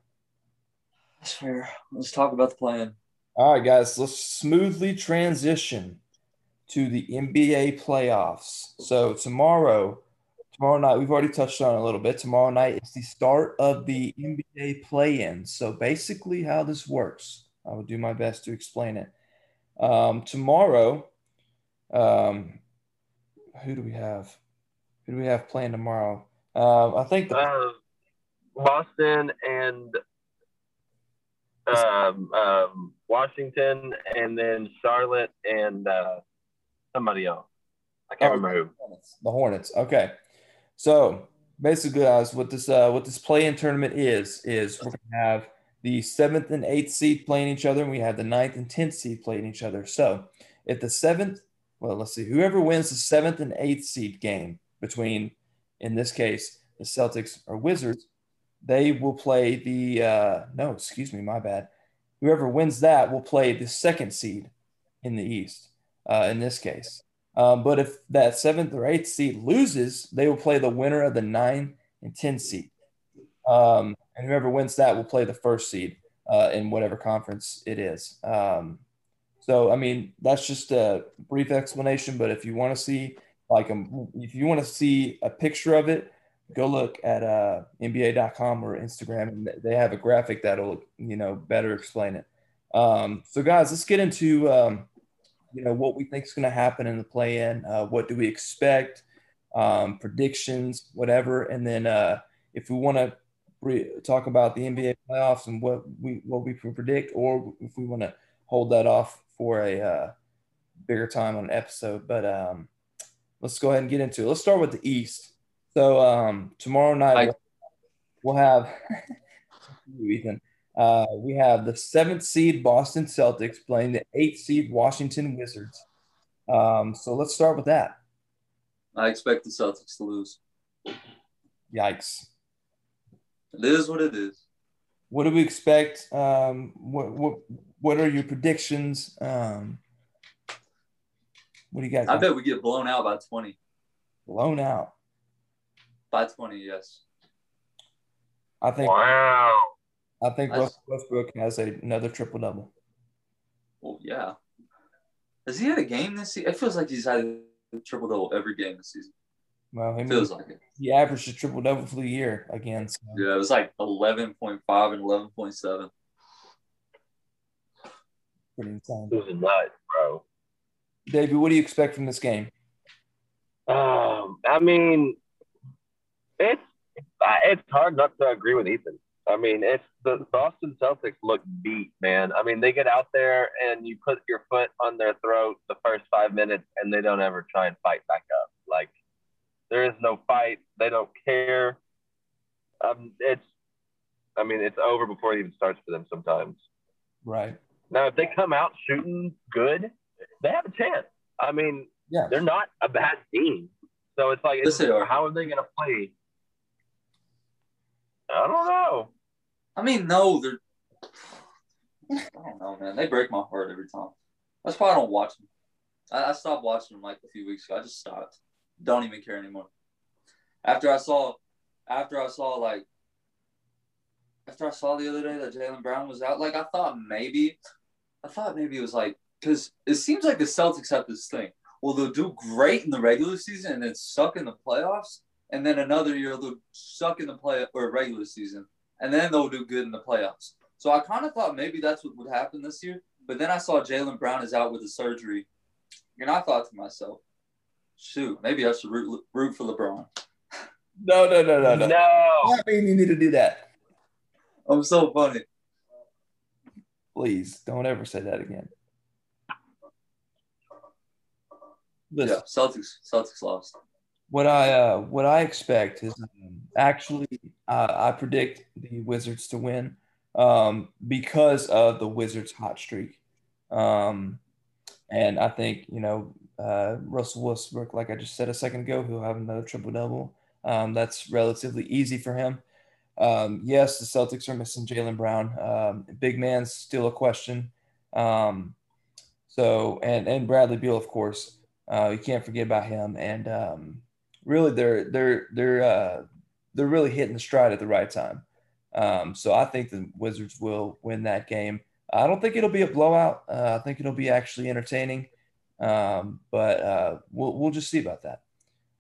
That's fair. Let's talk about the plan. All right, guys, let's smoothly transition to the NBA playoffs. So tomorrow, tomorrow night, we've already touched on it a little bit. Tomorrow night is the start of the NBA play-in. So basically, how this works, I will do my best to explain it. Um, tomorrow, um, who do we have? Who do we have playing tomorrow? Um, I think the Uh, Boston and um, um, Washington, and then Charlotte and uh, somebody else. I can't Oh. remember who. The Hornets. Okay. So basically, guys, what this uh, what this play-in tournament is is we're gonna have the seventh and eighth seed playing each other, and we have the ninth and tenth seed playing each other. So if the seventh, well, let's see, whoever wins the seventh and eighth seed game between, in this case, the Celtics or Wizards, they will play the uh, no, excuse me, my bad. Whoever wins that will play the second seed in the East. Uh, in this case. Um, but if that seventh or eighth seed loses, they will play the winner of the nine and 10 seed. Um, and whoever wins that will play the first seed uh, in whatever conference it is. Um, so, I mean, that's just a brief explanation. But if you want to see, like, a, if you want to see a picture of it, go look at uh, NBA.com or Instagram, and they have a graphic that'll, you know, better explain it. Um, so, guys, let's get into. You know what we think is going to happen in the play-in. Uh, what do we expect? Um, predictions, whatever, and then uh, if we want to re- talk about the NBA playoffs and what we what we can predict, or if we want to hold that off for a uh, bigger time on an episode. But um, let's go ahead and get into it. Let's start with the East. So um, tomorrow night I- we'll, we'll have you, Ethan. Uh, we have the seventh seed Boston Celtics playing the eighth seed Washington Wizards. Um, so let's start with that. I expect the Celtics to lose. Yikes. It is what it is. What do we expect? Um, what what what are your predictions? Um, what do you got? I bet we get blown out by 20. blown out. By 20, yes. I think Wow. I think That's- Russell Westbrook has a, another triple double. Well, yeah. Has he had a game this season? It feels like he's had a triple double every game this season. Well, he, Feels like it. he averaged a triple double for the year again. So. Yeah, it was like 11.5 and 11.7. Pretty insane. This is nuts, bro. David, what do you expect from this game? Um, I mean, it's it's hard not to agree with Ethan. I mean, it's the Boston Celtics look beat, man. I mean, they get out there and you put your foot on their throat the first five minutes, and they don't ever try and fight back up. Like there is no fight. They don't care. Um, it's, I mean, it's over before it even starts for them sometimes. Right. Now, if they come out shooting good, they have a chance. I mean, Yeah. they're not a bad team. So it's like, it's, they how are they going to play? I don't know. I mean, no, they're. I don't know, man. They break my heart every time. That's why I don't watch them. I, I stopped watching them like a few weeks ago. I just stopped. Don't even care anymore. After I saw, after I saw like, after I saw the other day that Jaylen Brown was out, like I thought maybe, I thought maybe it was like because it seems like the Celtics have this thing. Well, they'll do great in the regular season and then suck in the playoffs, and then another year they'll suck in the play or regular season, and then they'll do good in the playoffs. So I kind of thought maybe that's what would happen this year. But then I saw Jaylen Brown is out with a surgery, and I thought to myself, shoot, maybe I should root, root for LeBron. No, no, no, no, no. No. I mean, you need to do that. I'm so funny. Please don't ever say that again. Listen, Yeah, Celtics. Celtics lost. What I uh, what I expect is um, actually uh, I predict the Wizards to win um, because of the Wizards' hot streak, um, and I think you know uh, Russell Westbrook, like I just said a second ago, he'll have another triple double. Um, that's relatively easy for him. Um, yes, the Celtics are missing Jaylen Brown. Um, big man's still a question. So and and Bradley Beal, of course, uh, you can't forget about him. And really, they're they're they're uh, they're really hitting the stride at the right time. Um, so I think the Wizards will win that game. I don't think it'll be a blowout. Uh, I think it'll be actually entertaining. Um, but uh, we'll we'll just see about that.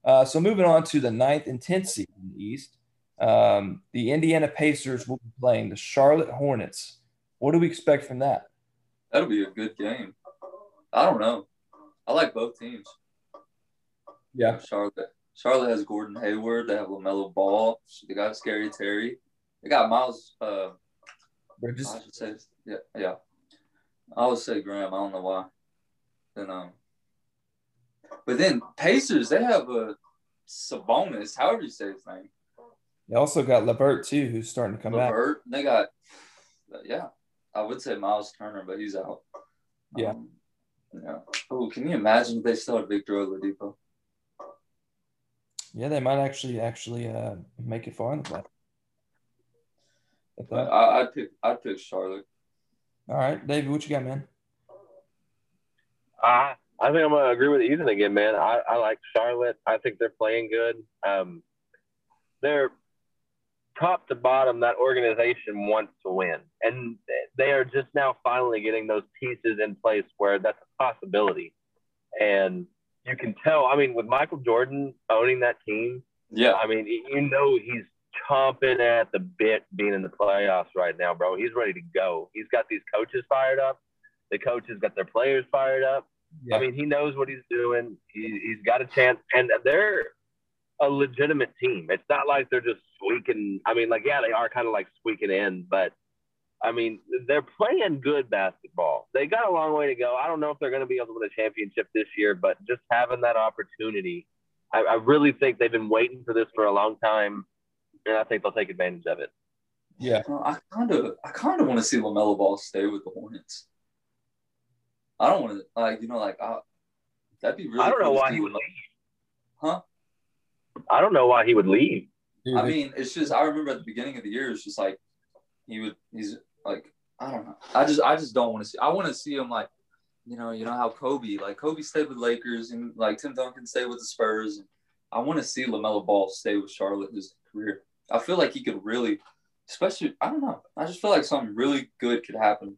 Uh, so moving on to the ninth and tenth seed in the East, um, the Indiana Pacers will be playing the Charlotte Hornets. What do we expect from that? That'll be a good game. I don't know. I like both teams. Yeah. Charlotte. Charlotte has Gordon Hayward. They have Lamelo Ball. They got Scary Terry. They got Miles. Uh, Bridges. I should say, yeah, yeah. I would say Graham. I don't know why. Then um, but then Pacers. They have a Sabonis. However you say his name. They also got Levert too, who's starting to come back. Levert. They got, yeah. I would say Miles Turner, but he's out. Yeah. Um, yeah. Oh, can you imagine if they still had Victor Oladipo? Yeah, they might actually actually uh, make it far in the play. I, I'd pick. I'd pick Charlotte. All right, David, what you got, man? I I think I'm gonna agree with Ethan again, man. I, I like Charlotte. I think they're playing good. Um, they're top to bottom. That organization wants to win, and they are just now finally getting those pieces in place where that's a possibility. And you can tell. I mean, with Michael Jordan owning that team, Yeah. I mean, you know he's chomping at the bit being in the playoffs right now, bro. He's ready to go. He's got these coaches fired up. The coaches got their players fired up. Yeah. I mean, he knows what he's doing. He, he's got a chance, and they're a legitimate team. It's not like they're just squeaking. I mean, like yeah, they are kind of like squeaking in, but I mean, they're playing good basketball. They got a long way to go. I don't know if they're going to be able to win a championship this year, but just having that opportunity, I, I really think they've been waiting for this for a long time, and I think they'll take advantage of it. Yeah. I kind of, I kind of want to see Lamelo Ball stay with the Hornets. I don't want to, like, you know, like, I, that'd be really. I don't know why he would leave. Huh? I don't know why he would leave. I mean, it's just I remember at the beginning of the year, it's just like he would. He's like I don't know. I just I just don't want to see. I want to see him like, you know, you know how Kobe like Kobe stayed with Lakers and like Tim Duncan stayed with the Spurs. And I want to see Lamelo Ball stay with Charlotte his career. I feel like he could really, especially I don't know. I just feel like something really good could happen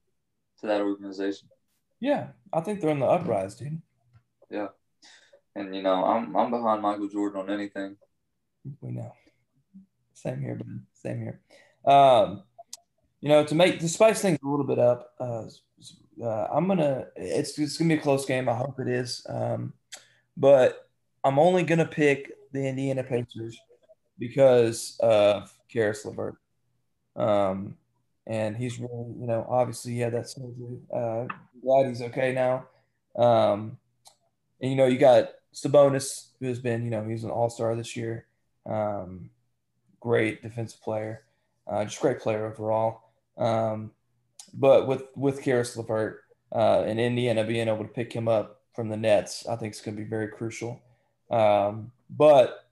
to that organization. yeah, I think they're in the uprise, dude. Yeah, and you know, I'm I'm behind Michael Jordan on anything. We know. Same here, man. Same here. Um, you know, to make to spice things a little bit up, uh, uh, I'm gonna. It's it's gonna be a close game. I hope it is. Um, but I'm only gonna pick the Indiana Pacers because of Caris LeVert. Um, and he's really, you know, obviously he had that surgery. Uh, glad he's okay now. Um, and you know, you got Sabonis, who has been, you know, he's an All Star this year. Um, great defensive player, uh, just great player overall. Um, but with with Caris LeVert uh, and Indiana being able to pick him up from the Nets, I think it's going to be very crucial. Um, but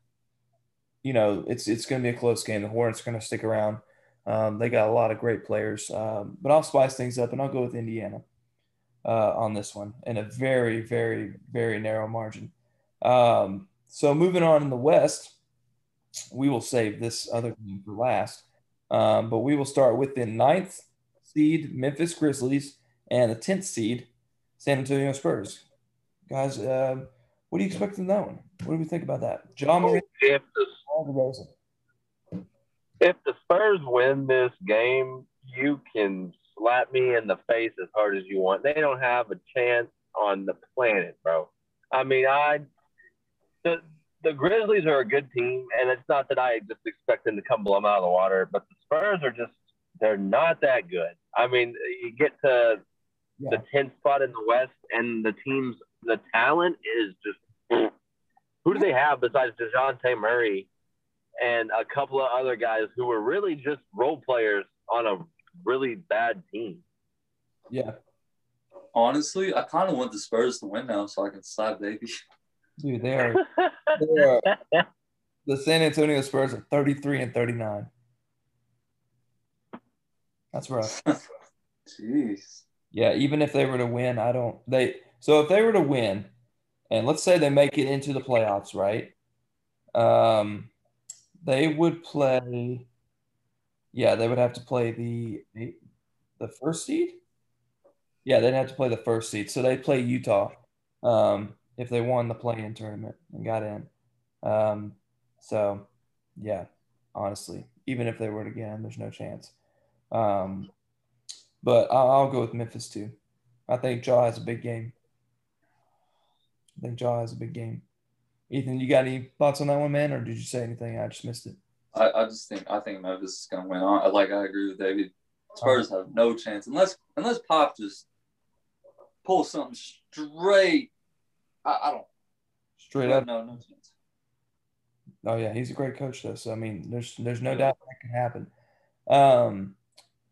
you know, it's it's going to be a close game. The Hornets are going to stick around. Um, they got a lot of great players, um, but I'll spice things up and I'll go with Indiana uh, on this one in a very, very, very narrow margin. Um, so moving on in the West, we will save this other game for last. Um, but we will start with the ninth seed Memphis Grizzlies and the tenth seed San Antonio Spurs. Guys, uh, what do you expect in that one? What do we think about that? Ja Morant, If the if the Spurs win this game, you can slap me in the face as hard as you want. They don't have a chance on the planet, bro. I mean, I the the Grizzlies are a good team, and it's not that I just expect them to come blow them out of the water, but the Spurs are just they're not that good. I mean, you get to Yeah. the 10th spot in the West, and the team's the talent is just who do they have besides Dejounte Murray and a couple of other guys who were really just role players on a really bad team? Yeah, Honestly, I kind of want the Spurs to win now so I can slap Davie. dude, they are. They are the San Antonio Spurs are 33 and 39. That's rough. Jeez. Yeah, even if they were to win, I don't they so if they were to win, and let's say they make it into the playoffs, right? Um they would play yeah, they would have to play the the first seed. Yeah, they'd have to play the first seed. So they'd play Utah um, if they won the play-in tournament and got in. Um, so yeah, honestly, even if they were to get in, there's no chance. Um, but I'll, I'll go with Memphis too. I think Ja has a big game. I think Ja has a big game. Ethan, you got any thoughts on that one, man, or did you say anything? I just missed it. I, I just think I think Memphis is gonna win. I like I agree with David. Spurs have no chance unless unless Pop just pulls something straight. I, I don't. Straight up. No, no chance. Oh yeah, he's a great coach though. So I mean, there's there's no doubt that can happen. Um,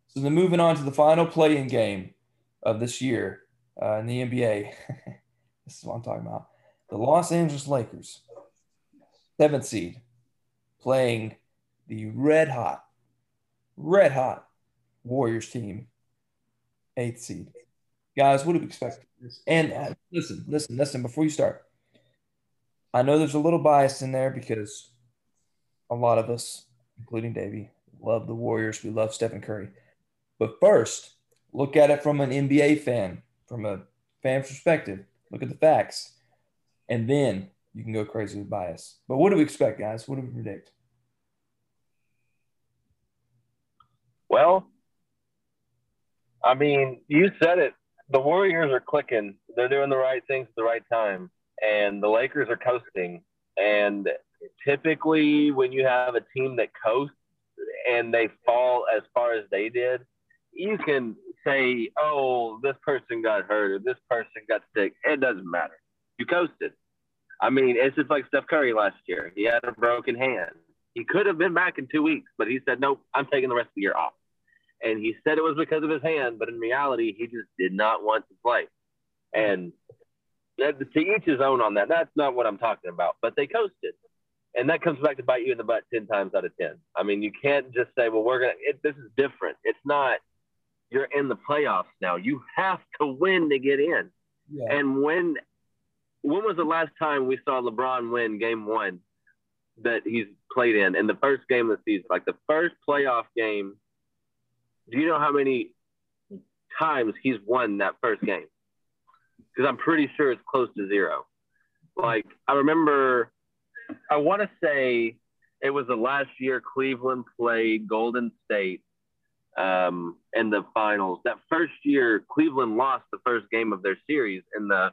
so then moving on to the final play-in game of this year uh, in the NBA. this is what I'm talking about. The Los Angeles Lakers, seventh seed, playing the red hot, red hot Warriors team, eighth seed. Guys, what do we expect? And uh, listen, listen, listen. Before you start, I know there's a little bias in there because a lot of us, including Davie, love the Warriors. We love Stephen Curry. But first, look at it from an NBA fan, from a fan's perspective. Look at the facts. And then you can go crazy with bias. But what do we expect, guys? What do we predict? Well, I mean, you said it. The Warriors are clicking. They're doing the right things at the right time. And the Lakers are coasting. And typically, when you have a team that coasts and they fall as far as they did, you can say, oh, this person got hurt or this person got sick. It doesn't matter. You coasted. I mean, it's just like Steph Curry last year. He had a broken hand. He could have been back in two weeks, but he said, nope, I'm taking the rest of the year off. And he said it was because of his hand, but in reality, he just did not want to play. Hmm. And to each his own on that. That's not what I'm talking about. But they coasted. And that comes back to bite you in the butt 10 times out of 10. I mean, you can't just say, well, we're going to, this is different. It's not, you're in the playoffs now. You have to win to get in. Yeah. And when, when was the last time we saw LeBron win game one that he's played in, in the first game of the season? Like the first playoff game do you know how many times he's won that first game? Because I'm pretty sure it's close to zero. Like I remember, I want to say it was the last year Cleveland played Golden State um, in the finals. That first year, Cleveland lost the first game of their series in the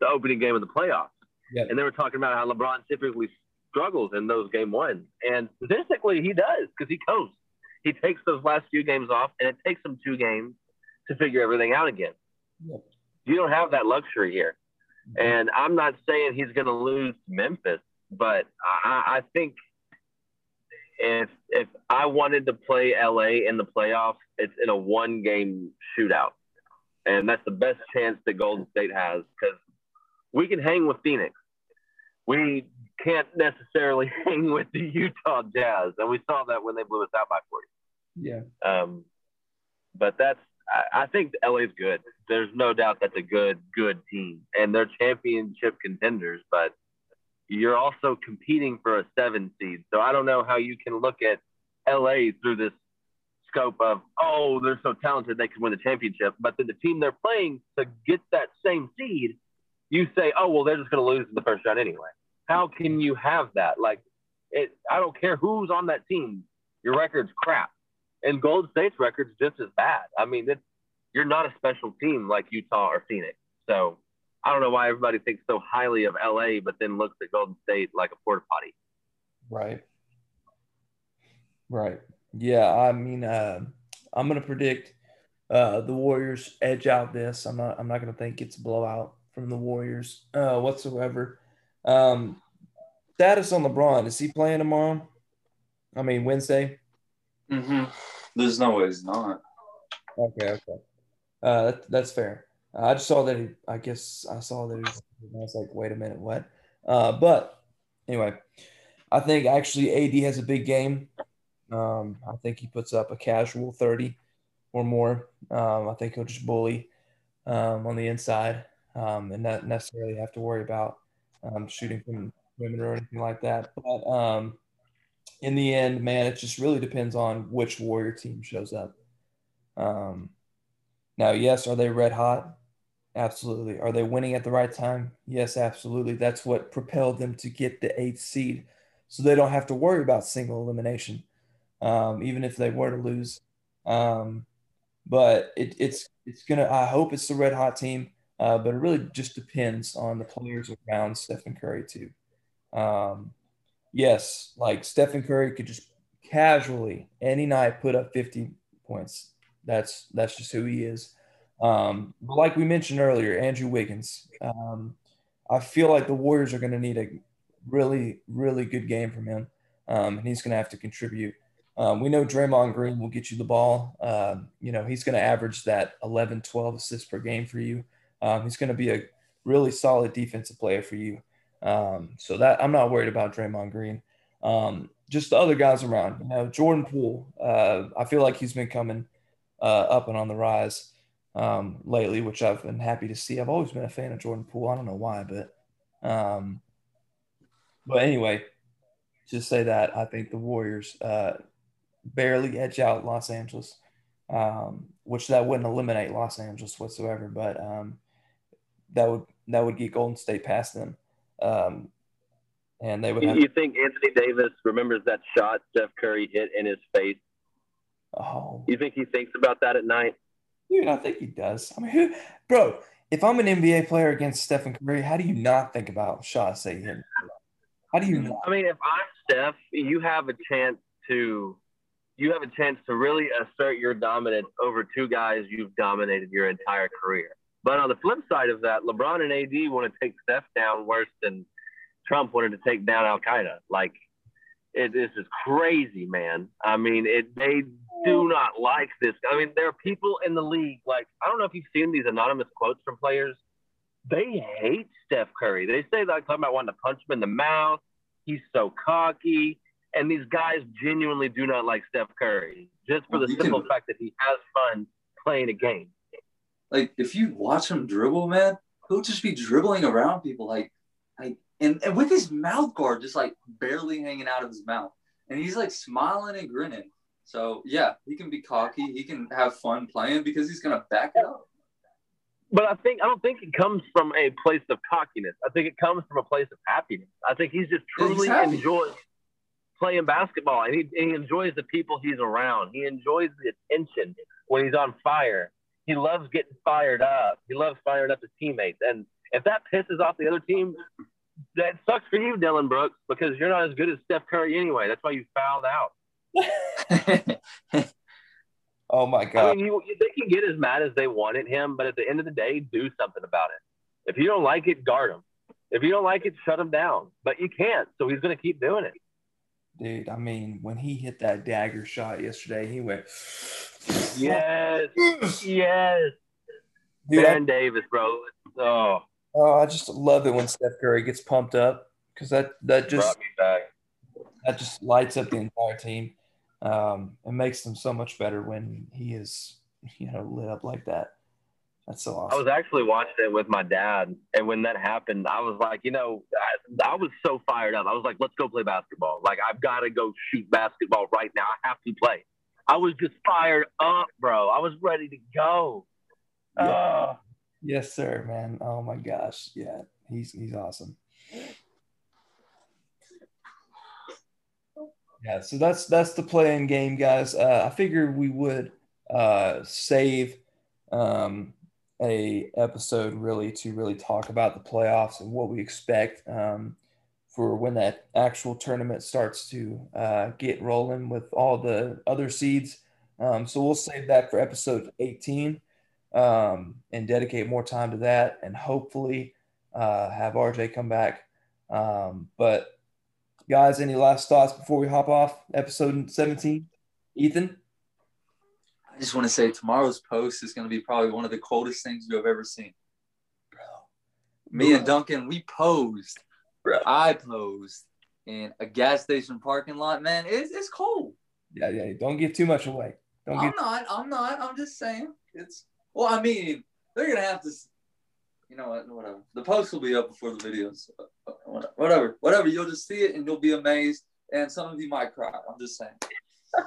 the opening game of the playoffs. Yep. And they were talking about how LeBron typically struggles in those game ones, and statistically he does because he coasts he takes those last few games off, and it takes him two games to figure everything out again. Yeah. You don't have that luxury here. Mm-hmm. And I'm not saying he's going to lose Memphis, but I, I think if if I wanted to play LA in the playoffs, it's in a one game shootout. And that's the best chance that Golden State has because we can hang with Phoenix. We can't necessarily hang with the Utah Jazz. And we saw that when they blew us out by 40. Yeah. Um, but that's I, I think LA's good. There's no doubt that's a good good team, and they're championship contenders. But you're also competing for a seven seed, so I don't know how you can look at LA through this scope of oh they're so talented they can win the championship, but then the team they're playing to get that same seed, you say oh well they're just going to lose in the first round anyway. How can you have that? Like, it, I don't care who's on that team. Your record's crap and Golden State's record's just as bad. I mean, you're not a special team like Utah or Phoenix. So I don't know why everybody thinks so highly of LA, but then looks at Golden State like a porta potty. Right. Right. Yeah. I mean, uh, I'm going to predict uh, the Warriors edge out this. I'm not. I'm not going to think it's a blowout from the Warriors uh, whatsoever. Um, status on LeBron? Is he playing tomorrow? I mean Wednesday. Mm-hmm. There's no way he's not. Okay, okay. Uh, that, that's fair. Uh, I just saw that he. I guess I saw that he. I was like, wait a minute, what? Uh, but anyway, I think actually AD has a big game. Um, I think he puts up a casual thirty or more. Um, I think he'll just bully um, on the inside um, and not necessarily have to worry about um, shooting from women or anything like that. But um, in the end, man, it just really depends on which Warrior team shows up. Um, now, yes, are they red hot? Absolutely. Are they winning at the right time? Yes, absolutely. That's what propelled them to get the eighth seed. So they don't have to worry about single elimination, um, even if they were to lose. Um, but it, it's it's gonna. I hope it's the red hot team, uh, but it really just depends on the players around Stephen Curry too. Um, yes, like Stephen Curry could just casually any night put up 50 points. That's that's just who he is. Um, but like we mentioned earlier, Andrew Wiggins. Um, I feel like the Warriors are going to need a really, really good game from him, um, and he's going to have to contribute. Um, we know Draymond Green will get you the ball. Um, you know, he's going to average that 11, 12 assists per game for you. Um, he's going to be a really solid defensive player for you. Um, so that I'm not worried about Draymond Green. Um, just the other guys around, you know, Jordan Poole. Uh, I feel like he's been coming uh, up and on the rise um, lately, which I've been happy to see. I've always been a fan of Jordan Poole. I don't know why, but but anyway, just say that I think the Warriors uh, barely edge out Los Angeles, um, which that wouldn't eliminate Los Angeles whatsoever, but um, that would that would get Golden State past them, um, and they would. Have- you think Anthony Davis remembers that shot Steph Curry hit in his face? Oh, you think he thinks about that at night? Dude, I think he does. I mean, who, bro? If I'm an NBA player against Stephen Curry, how do you not think about shots he hit? How do you? Not? I mean, if I'm Steph, you have a chance to you have a chance to really assert your dominance over two guys you've dominated your entire career. But on the flip side of that, LeBron and AD want to take Steph down worse than Trump wanted to take down Al Qaeda. Like, it, this is crazy, man. I mean, it they do not like this. I mean, there are people in the league, like, I don't know if you've seen these anonymous quotes from players. They hate Steph Curry. They say like talking about wanting to punch him in the mouth. He's so cocky. And these guys genuinely do not like Steph Curry just for well, the simple can, fact that he has fun playing a game. Like if you watch him dribble, man, he'll just be dribbling around people like like and, and with his mouth guard just like barely hanging out of his mouth. And he's like smiling and grinning. So yeah, he can be cocky, he can have fun playing because he's gonna back it up. But I think I don't think it comes from a place of cockiness. I think it comes from a place of happiness. I think he's just truly enjoys playing basketball and he, he enjoys the people he's around. He enjoys the attention when he's on fire. He loves getting fired up. He loves firing up his teammates. And if that pisses off the other team, that sucks for you, Dillon Brooks, because you're not as good as Steph Curry anyway. That's why you fouled out. oh my god! I mean, you, they can get as mad as they wanted him, but at the end of the day, do something about it. If you don't like it, guard him. If you don't like it, shut him down. But you can't, so he's going to keep doing it. Dude, I mean, when he hit that dagger shot yesterday, he went. Yes, yes. Dude, I, Davis, bro. Oh. Oh, I just love it when Steph Curry gets pumped up because that that just that just lights up the entire team. Um, it makes them so much better when he is, you know, lit up like that. That's so awesome. I was actually watching it with my dad, and when that happened, I was like, you know, I, I was so fired up. I was like, let's go play basketball. Like, I've got to go shoot basketball right now. I have to play. I was just fired up, bro. I was ready to go. Yeah. Uh, yes, sir, man. Oh my gosh, yeah, he's he's awesome. Yeah, so that's that's the playing game, guys. Uh, I figured we would uh, save um, a episode really to really talk about the playoffs and what we expect um, for when that actual tournament starts to uh, get rolling with all the other seeds. Um, so we'll save that for episode 18 um, and dedicate more time to that and hopefully uh, have RJ come back. Um, but Guys, any last thoughts before we hop off episode 17? Ethan? I just want to say tomorrow's post is going to be probably one of the coldest things you have ever seen. Bro. Me and Duncan, we posed. Bro. I posed in a gas station parking lot. Man, it's, it's cold. Yeah, yeah. Don't give too much away. Don't I'm give not. I'm not. I'm just saying. It's well. I mean, they're gonna have to. You know what? Whatever. The post will be up before the videos. Whatever. Whatever. You'll just see it and you'll be amazed. And some of you might cry. I'm just saying.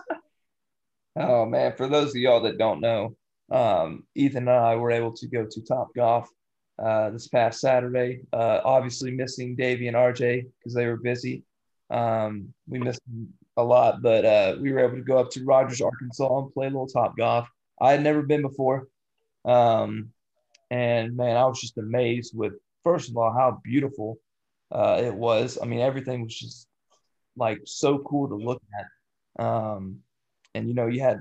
Oh man, for those of y'all that don't know, um, Ethan and I were able to go to Top Golf uh, this past Saturday. Uh, obviously missing Davie and RJ because they were busy. Um, we missed a lot, but uh, we were able to go up to Rogers, Arkansas, and play a little Top Golf. I had never been before, um, and man, I was just amazed with first of all how beautiful uh, it was. I mean, everything was just like so cool to look at. Um, and you know, you had,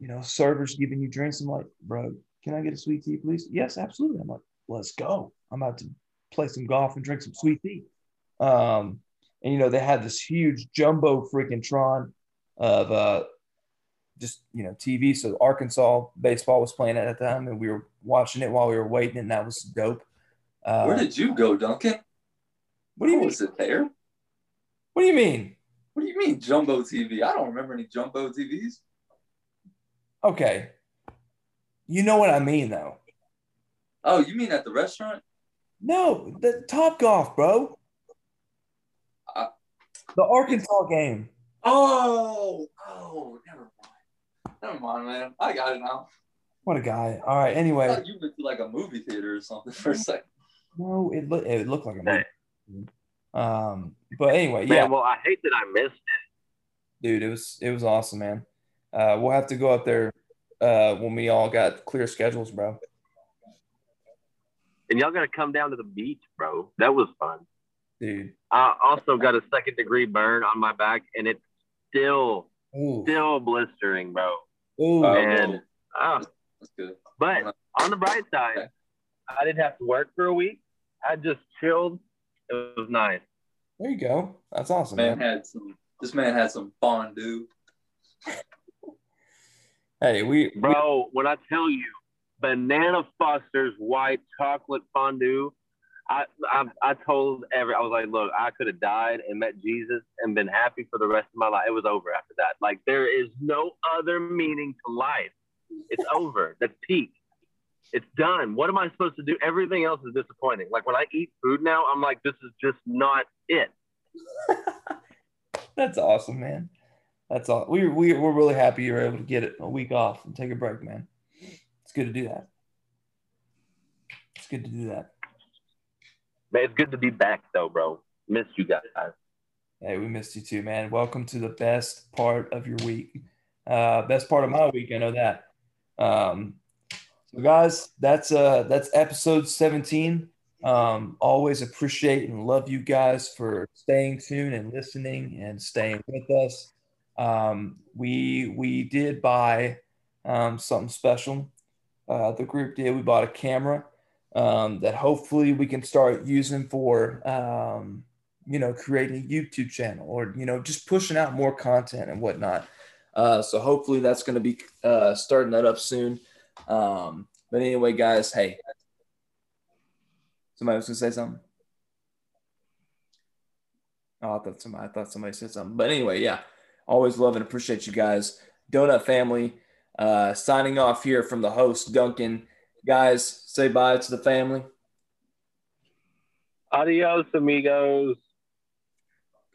you know, servers giving you drinks. I'm like, bro, can I get a sweet tea, please? Yes, absolutely. I'm like, let's go. I'm about to play some golf and drink some sweet tea. Um, and you know, they had this huge jumbo freaking Tron of uh just you know TV. So Arkansas baseball was playing at the time, and we were watching it while we were waiting, and that was dope. Uh, Where did you go, Duncan? what do you mean? was it there? What do you mean? What do you mean jumbo TV? I don't remember any jumbo TVs. Okay, you know what I mean though. Oh, you mean at the restaurant? No, the Top Golf, bro. Uh, the Arkansas game. Oh, oh, never mind. Never mind, man. I got it now. What a guy. All right. Anyway, thought you went to like a movie theater or something for a second. no, it looked it looked like a Hey. movie. Um, but anyway, Man, yeah, well, I hate that I missed it. dude, it was it was awesome, man. Uh, we'll have to go up there uh when we all got clear schedules, bro. And y'all got to come down to the beach, bro. That was fun. Dude. I also got a second degree burn on my back, and it's still, Ooh. still blistering, bro. Ooh. Oh, And ah, That's good. but on the bright side, Okay. I didn't have to work for a week. I just chilled. It was nice. there you go. That's awesome, Man man. had some. This man had some fondue. Hey, we, we Bro, when I tell you banana Foster's white chocolate fondue, I, I I told every I was like, look, I could have died and met Jesus and been happy for the rest of my life. It was over after that. Like there is no other meaning to life. It's over. That's peak. It's done. What am I supposed to do? Everything else is disappointing. Like when I eat food now, I'm like, this is just not it. That's awesome, man. That's all. We we we're really happy you were able to get it a week off and take a break, man. It's good to do that. It's good to do that. Man, it's good to be back though, bro. Missed you guys. Hey, we missed you too, man. Welcome to the best part of your week. Uh, best part of my week, I know that. Um, so guys, that's uh that's episode 17. Um, always appreciate and love you guys for staying tuned and listening and staying with us. Um, we we did buy um, something special. Uh, the group did. We bought a camera um, that hopefully we can start using for um, you know creating a YouTube channel or you know just pushing out more content and whatnot. Uh, so hopefully that's going to be uh, starting that up soon. Um, but anyway, guys, hey, somebody was going to say something. Oh, I thought somebody, I thought somebody said something. But anyway, yeah, always love and appreciate you guys. Donut family, uh, signing off here from the host Duncan. Guys, say bye to the family. Adios, amigos.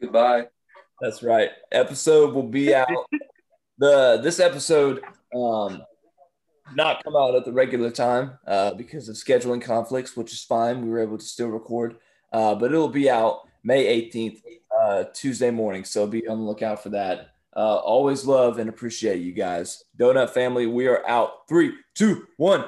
Goodbye. That's right. Episode will be out. the this episode um not come out at the regular time uh, because of scheduling conflicts, which is fine. We were able to still record, uh, but it'll be out May 18th, uh, Tuesday morning. So be on the lookout for that. Uh, always love and appreciate you guys. Donut family, we are out. Three, two, one.